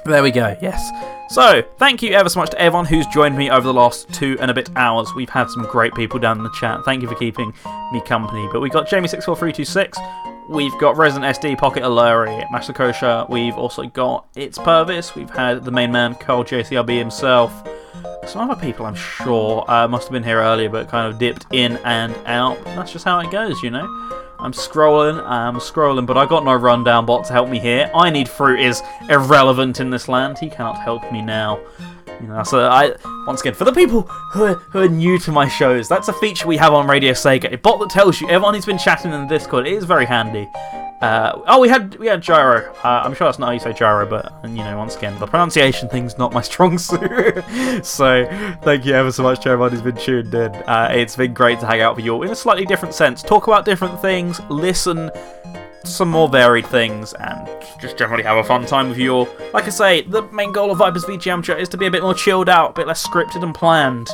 There we go, yes. So, thank you ever so much to everyone who's joined me over the last two and a bit hours. We've had some great people down in the chat. Thank you for keeping me company. But we've got Jamie64326, we've got Resident SD, Pocket Aluri, Master Kosha, we've also got It's Purvis, we've had the main man, Carl JCRB himself. Some other people, I'm sure, uh, must have been here earlier but kind of dipped in and out. That's just how it goes, you know? I'm scrolling, I'm scrolling, but I got no rundown bot to help me here. I need fruit is irrelevant in this land. He cannot help me now. You know, so I once again for the people who are, who are new to my shows, that's a feature we have on Radio Sega. A bot that tells you everyone who's been chatting in the Discord. It is very handy. Uh, oh, we had we had gyro. Uh, I'm sure that's not how you say gyro, but you know, once again, the pronunciation thing's not my strong (laughs) suit. so, thank you ever so much to everyone who's been tuned in. Uh, it's been great to hang out with you all in a slightly different sense, talk about different things, listen some more varied things, and just generally have a fun time with you all. Like I say, the main goal of Vipers VGMture is to be a bit more chilled out, a bit less scripted and planned.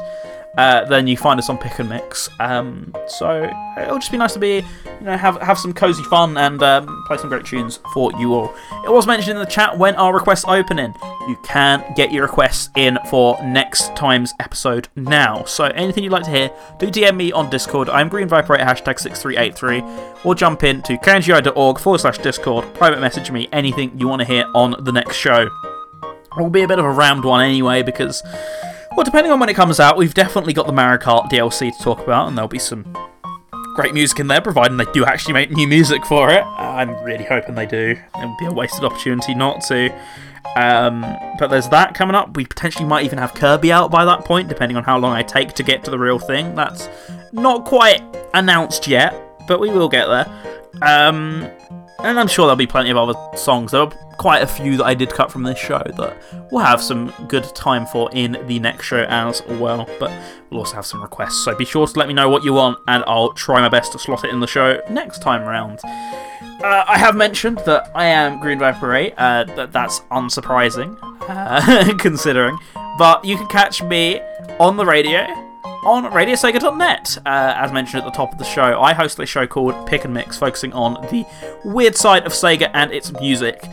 Uh, then you find us on Pick and Mix. Um, so it'll just be nice to be, you know, have have some cozy fun and um, play some great tunes for you all. It was mentioned in the chat when our requests opening. You can get your requests in for next time's episode now. So anything you'd like to hear, do DM me on Discord. I'm Green Viper hashtag six three eight three, or jump in to kngi.org forward slash Discord. Private message me anything you want to hear on the next show. It will be a bit of a rammed one anyway because well, depending on when it comes out, we've definitely got the Mario Kart DLC to talk about, and there'll be some great music in there, providing they do actually make new music for it. I'm really hoping they do. It would be a wasted opportunity not to. Um, but there's that coming up. We potentially might even have Kirby out by that point, depending on how long I take to get to the real thing. That's not quite announced yet, but we will get there. Um, and I'm sure there'll be plenty of other songs. There are quite a few that I did cut from this show that we'll have some good time for in the next show as well. But we'll also have some requests, so be sure to let me know what you want, and I'll try my best to slot it in the show next time round. Uh, I have mentioned that I am Green Viper 8. Uh, that, that's unsurprising, (laughs) uh, considering. But you can catch me on the radio on radiosega.net. Uh, as mentioned at the top of the show, I host a show called Pick and Mix, focusing on the weird side of Sega and its music,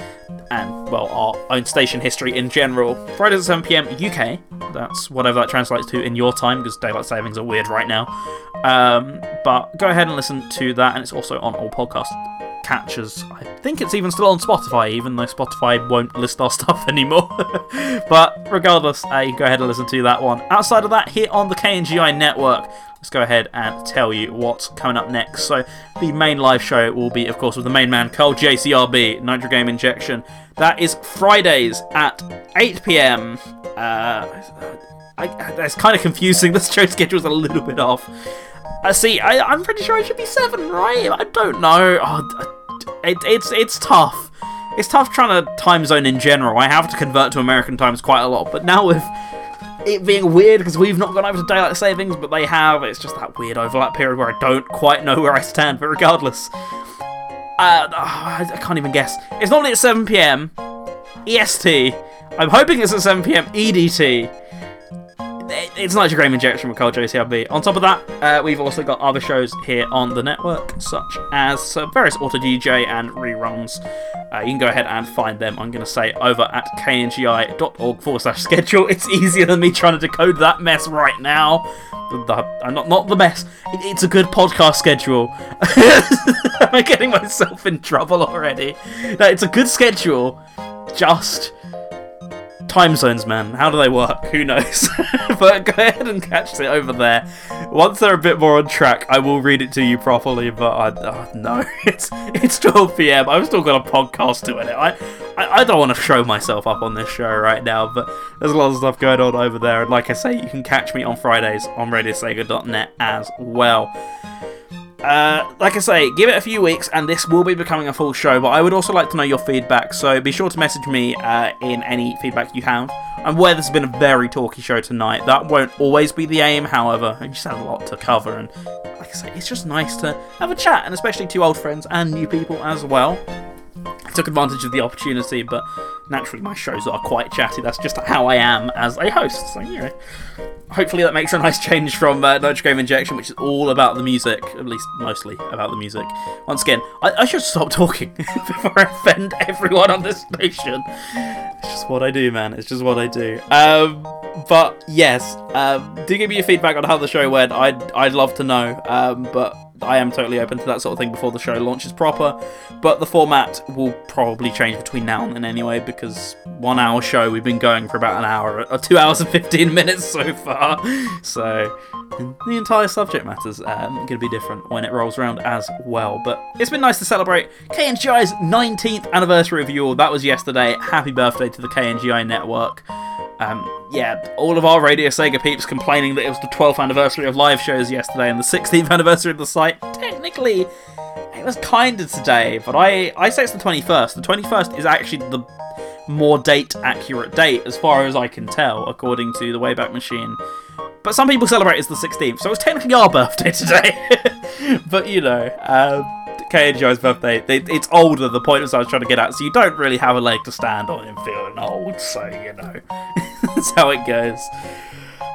and, well, our own station history in general. Fridays at 7pm UK. That's whatever that translates to in your time, because daylight savings are weird right now. Um, but go ahead and listen to that, and it's also on all podcast catchers. I think it's even still on Spotify, even though Spotify won't list our (laughs) stuff anymore. but regardless, uh, go ahead and listen to that one. Outside of that, here on the KNGI network, let's go ahead and tell you what's coming up next. So, the main live show will be, of course, with the main man, Carl JCRB, Nitro Game Injection. That is Fridays at 8 pm. Uh, I, that's kind of confusing. (laughs) The show schedule's a little bit off. Uh, see, I, I'm pretty sure it should be seven, right? I don't know. Oh, it, it's it's tough. It's tough trying to time zone in general. I have to convert to American times quite a lot, but now with it being weird because we've not gone over to daylight savings, but they have. It's just that weird overlap period where I don't quite know where I stand. But regardless, uh, I can't even guess. It's normally at 7 p.m. EST. I'm hoping it's at 7 p.m. EDT it's Nitro Game Injection with Carl JCRB. On top of that, uh, we've also got other shows here on the network, such as uh, various auto DJ and reruns. Uh, you can go ahead and find them, I'm going to say, over at kngi.org forward slash schedule. It's easier than me trying to decode that mess right now. The, the, uh, not, not the mess, it, it's a good podcast schedule. Am (laughs) I'm getting myself in trouble already. No, it's a good schedule, just time zones, man. How do they work? Who knows? (laughs) but go ahead and catch it over there. Once they're a bit more on track, I will read it to you properly. But I, uh, no, (laughs) it's it's 12 p.m. I've still got a podcast to edit. I, I, I don't want to show myself up on this show right now, but there's a lot of stuff going on over there. And like I say, you can catch me on Fridays on RadioSega.net as well. Uh, like I say, give it a few weeks and this will be becoming a full show, but I would also like to know your feedback, so be sure to message me uh, in any feedback you have. I'm aware this has been a very talky show tonight. That won't always be the aim, however. I just had a lot to cover, and like I say, it's just nice to have a chat, and especially to old friends and new people as well. Took advantage of the opportunity, but naturally my shows are quite chatty. That's just how I am as a host. So, you know, hopefully that makes a (laughs) nice change from uh, Nitro Game Injection, which is all about the music, at least mostly about the music. Once again, I, I should stop talking (laughs) before I offend everyone on this station. It's just what I do, man. It's just what I do. Um, but yes, um, do give me your feedback on how the show went. I'd, I'd love to know. Um, but I am totally open to that sort of thing before the show launches proper. But the format will probably change between now and then anyway, because one hour show we've been going for about an hour, or two hours and 15 minutes so far. So the entire subject matter's um, going to be different when it rolls around as well. But it's been nice to celebrate KNGI's 19th anniversary of you all. That was yesterday. Happy birthday to the KNGI network. Um, yeah, all of our Radio Sega peeps complaining that it was the 12th anniversary of live shows yesterday and the 16th (laughs) anniversary of the site. Technically, it was kind of today, but I, I say it's the 21st. The 21st is actually the more date accurate date, as far as I can tell, according to the Wayback Machine. But some people celebrate it's the 16th, so it's technically our (laughs) birthday today. (laughs) but you know, um, KNGI's birthday, it, it's older, the point was I was trying to get at, so you don't really have a leg to stand on in feeling old, so you know. (laughs) That's how it goes.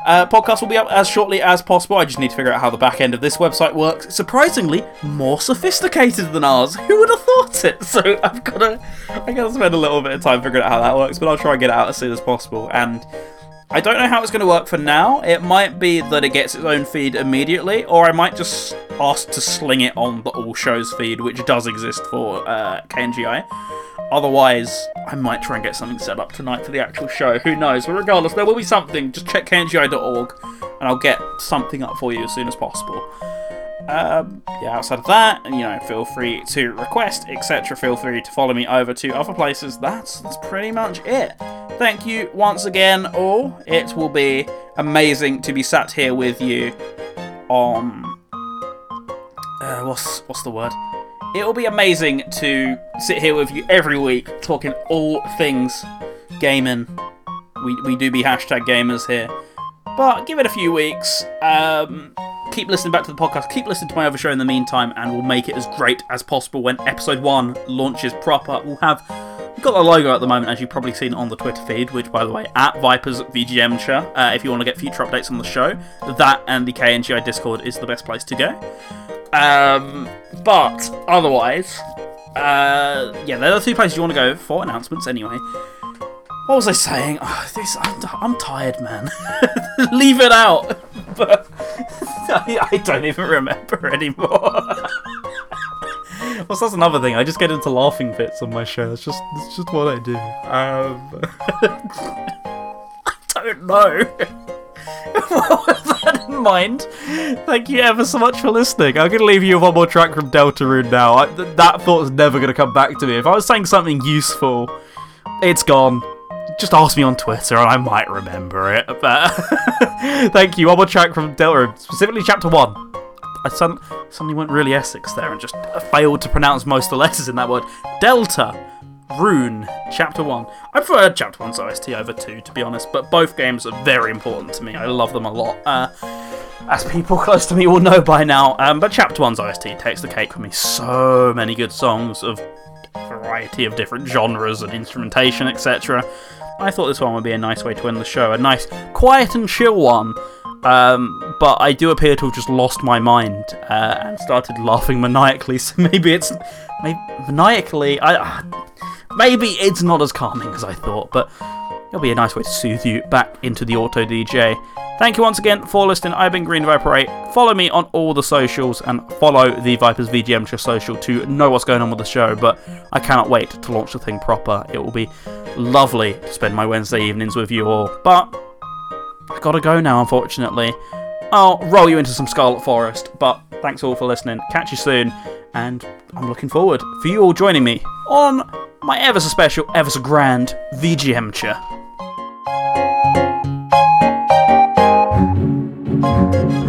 Uh, podcast will be up as shortly as possible. I just need to figure out how the back end of this website works. Surprisingly, more sophisticated than ours. Who would have thought it? (laughs) So I've got to, I got to spend a little bit of time figuring out how that works. But I'll try and get it out as soon as possible. And I don't know how it's going to work for now. It might be that it gets its own feed immediately, or I might just ask to sling it on the All Shows feed, which does exist for uh, KNGI. Otherwise, I might try and get something set up tonight for the actual show. Who knows? But regardless, there will be something. Just check kngi.org and I'll get something up for you as soon as possible. Um, yeah, outside of that, you know, feel free to request, etc. Feel free to follow me over to other places. That's that's pretty much it. Thank you once again, all. It will be amazing to be sat here with you on uh, what's what's the word? It'll be amazing to sit here with you every week talking all things gaming. We, we do be hashtag gamers here. But give it a few weeks. Um, keep listening back to the podcast. Keep listening to my other show in the meantime, and we'll make it as great as possible when episode one launches proper. We'll have we've got the logo at the moment, as you've probably seen on the Twitter feed, which, by the way, at Vipers VGMture. Uh, if you want to get future updates on the show, that and the KNGI Discord is the best place to go. Um, but otherwise, uh, yeah, they're the two places you want to go for announcements. Anyway, what was I saying? Oh, this, I'm, I'm tired, man. (laughs) Leave it out. (laughs) But I, I don't even remember anymore. well, that's another thing. I just get into laughing fits on my show. That's just that's just what I do. Um, (laughs) I don't know. with that in mind, thank you ever so much for listening. I'm going to leave you with one more track from Deltarune now. I, th- that thought's never going to come back to me. If I was saying something useful, it's gone. Just ask me on Twitter and I might remember it. But (laughs) thank you. One more track from Delta, specifically chapter one. I sudden, suddenly went really Essex there and just failed to pronounce most of the letters in that word. Delta. Rune, Chapter 1. I prefer Chapter 1's OST over 2, to be honest, but both games are very important to me. I love them a lot. Uh, as people (laughs) close to me will know by now. Um, but Chapter 1's OST takes the cake for me. So many good songs of variety of different genres and instrumentation, etc. I thought this one would be a nice way to end the show. A nice, quiet and chill one. Um, but I do appear to have just lost my mind uh, and started laughing maniacally. (laughs) So maybe it's maybe maniacally. I maybe it's not as calming as I thought, but it'll be a nice way to soothe you back into the auto DJ. Thank you once again for listening. I've been Green 8. Follow me on all the socials and follow the Vipers VGM Show social to know what's going on with the show. But I cannot wait to launch the thing proper. It will be lovely to spend my Wednesday evenings with you all. But I gotta go now, unfortunately. I'll roll you into some Scarlet Forest, but thanks all for listening. Catch you soon, and I'm looking forward for you all joining me on my ever so special, ever so grand thank you.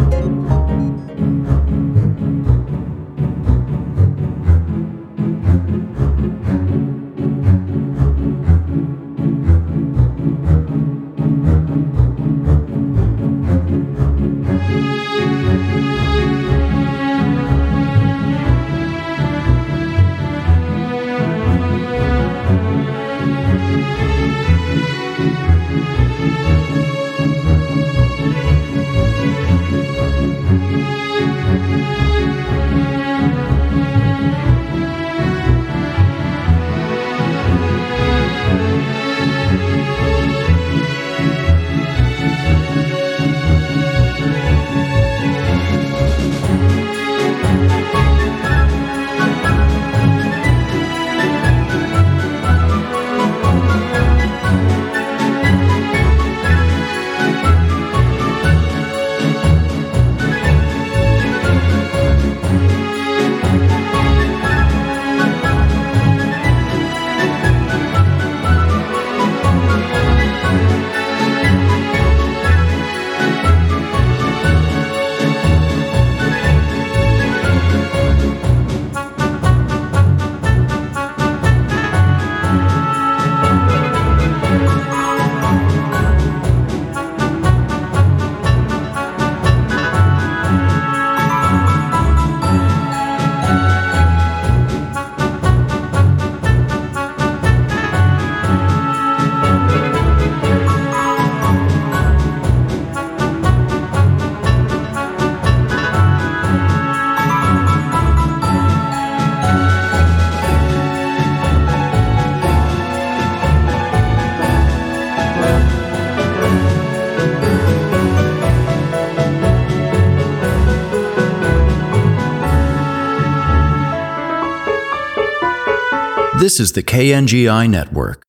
This is the KNGI Network.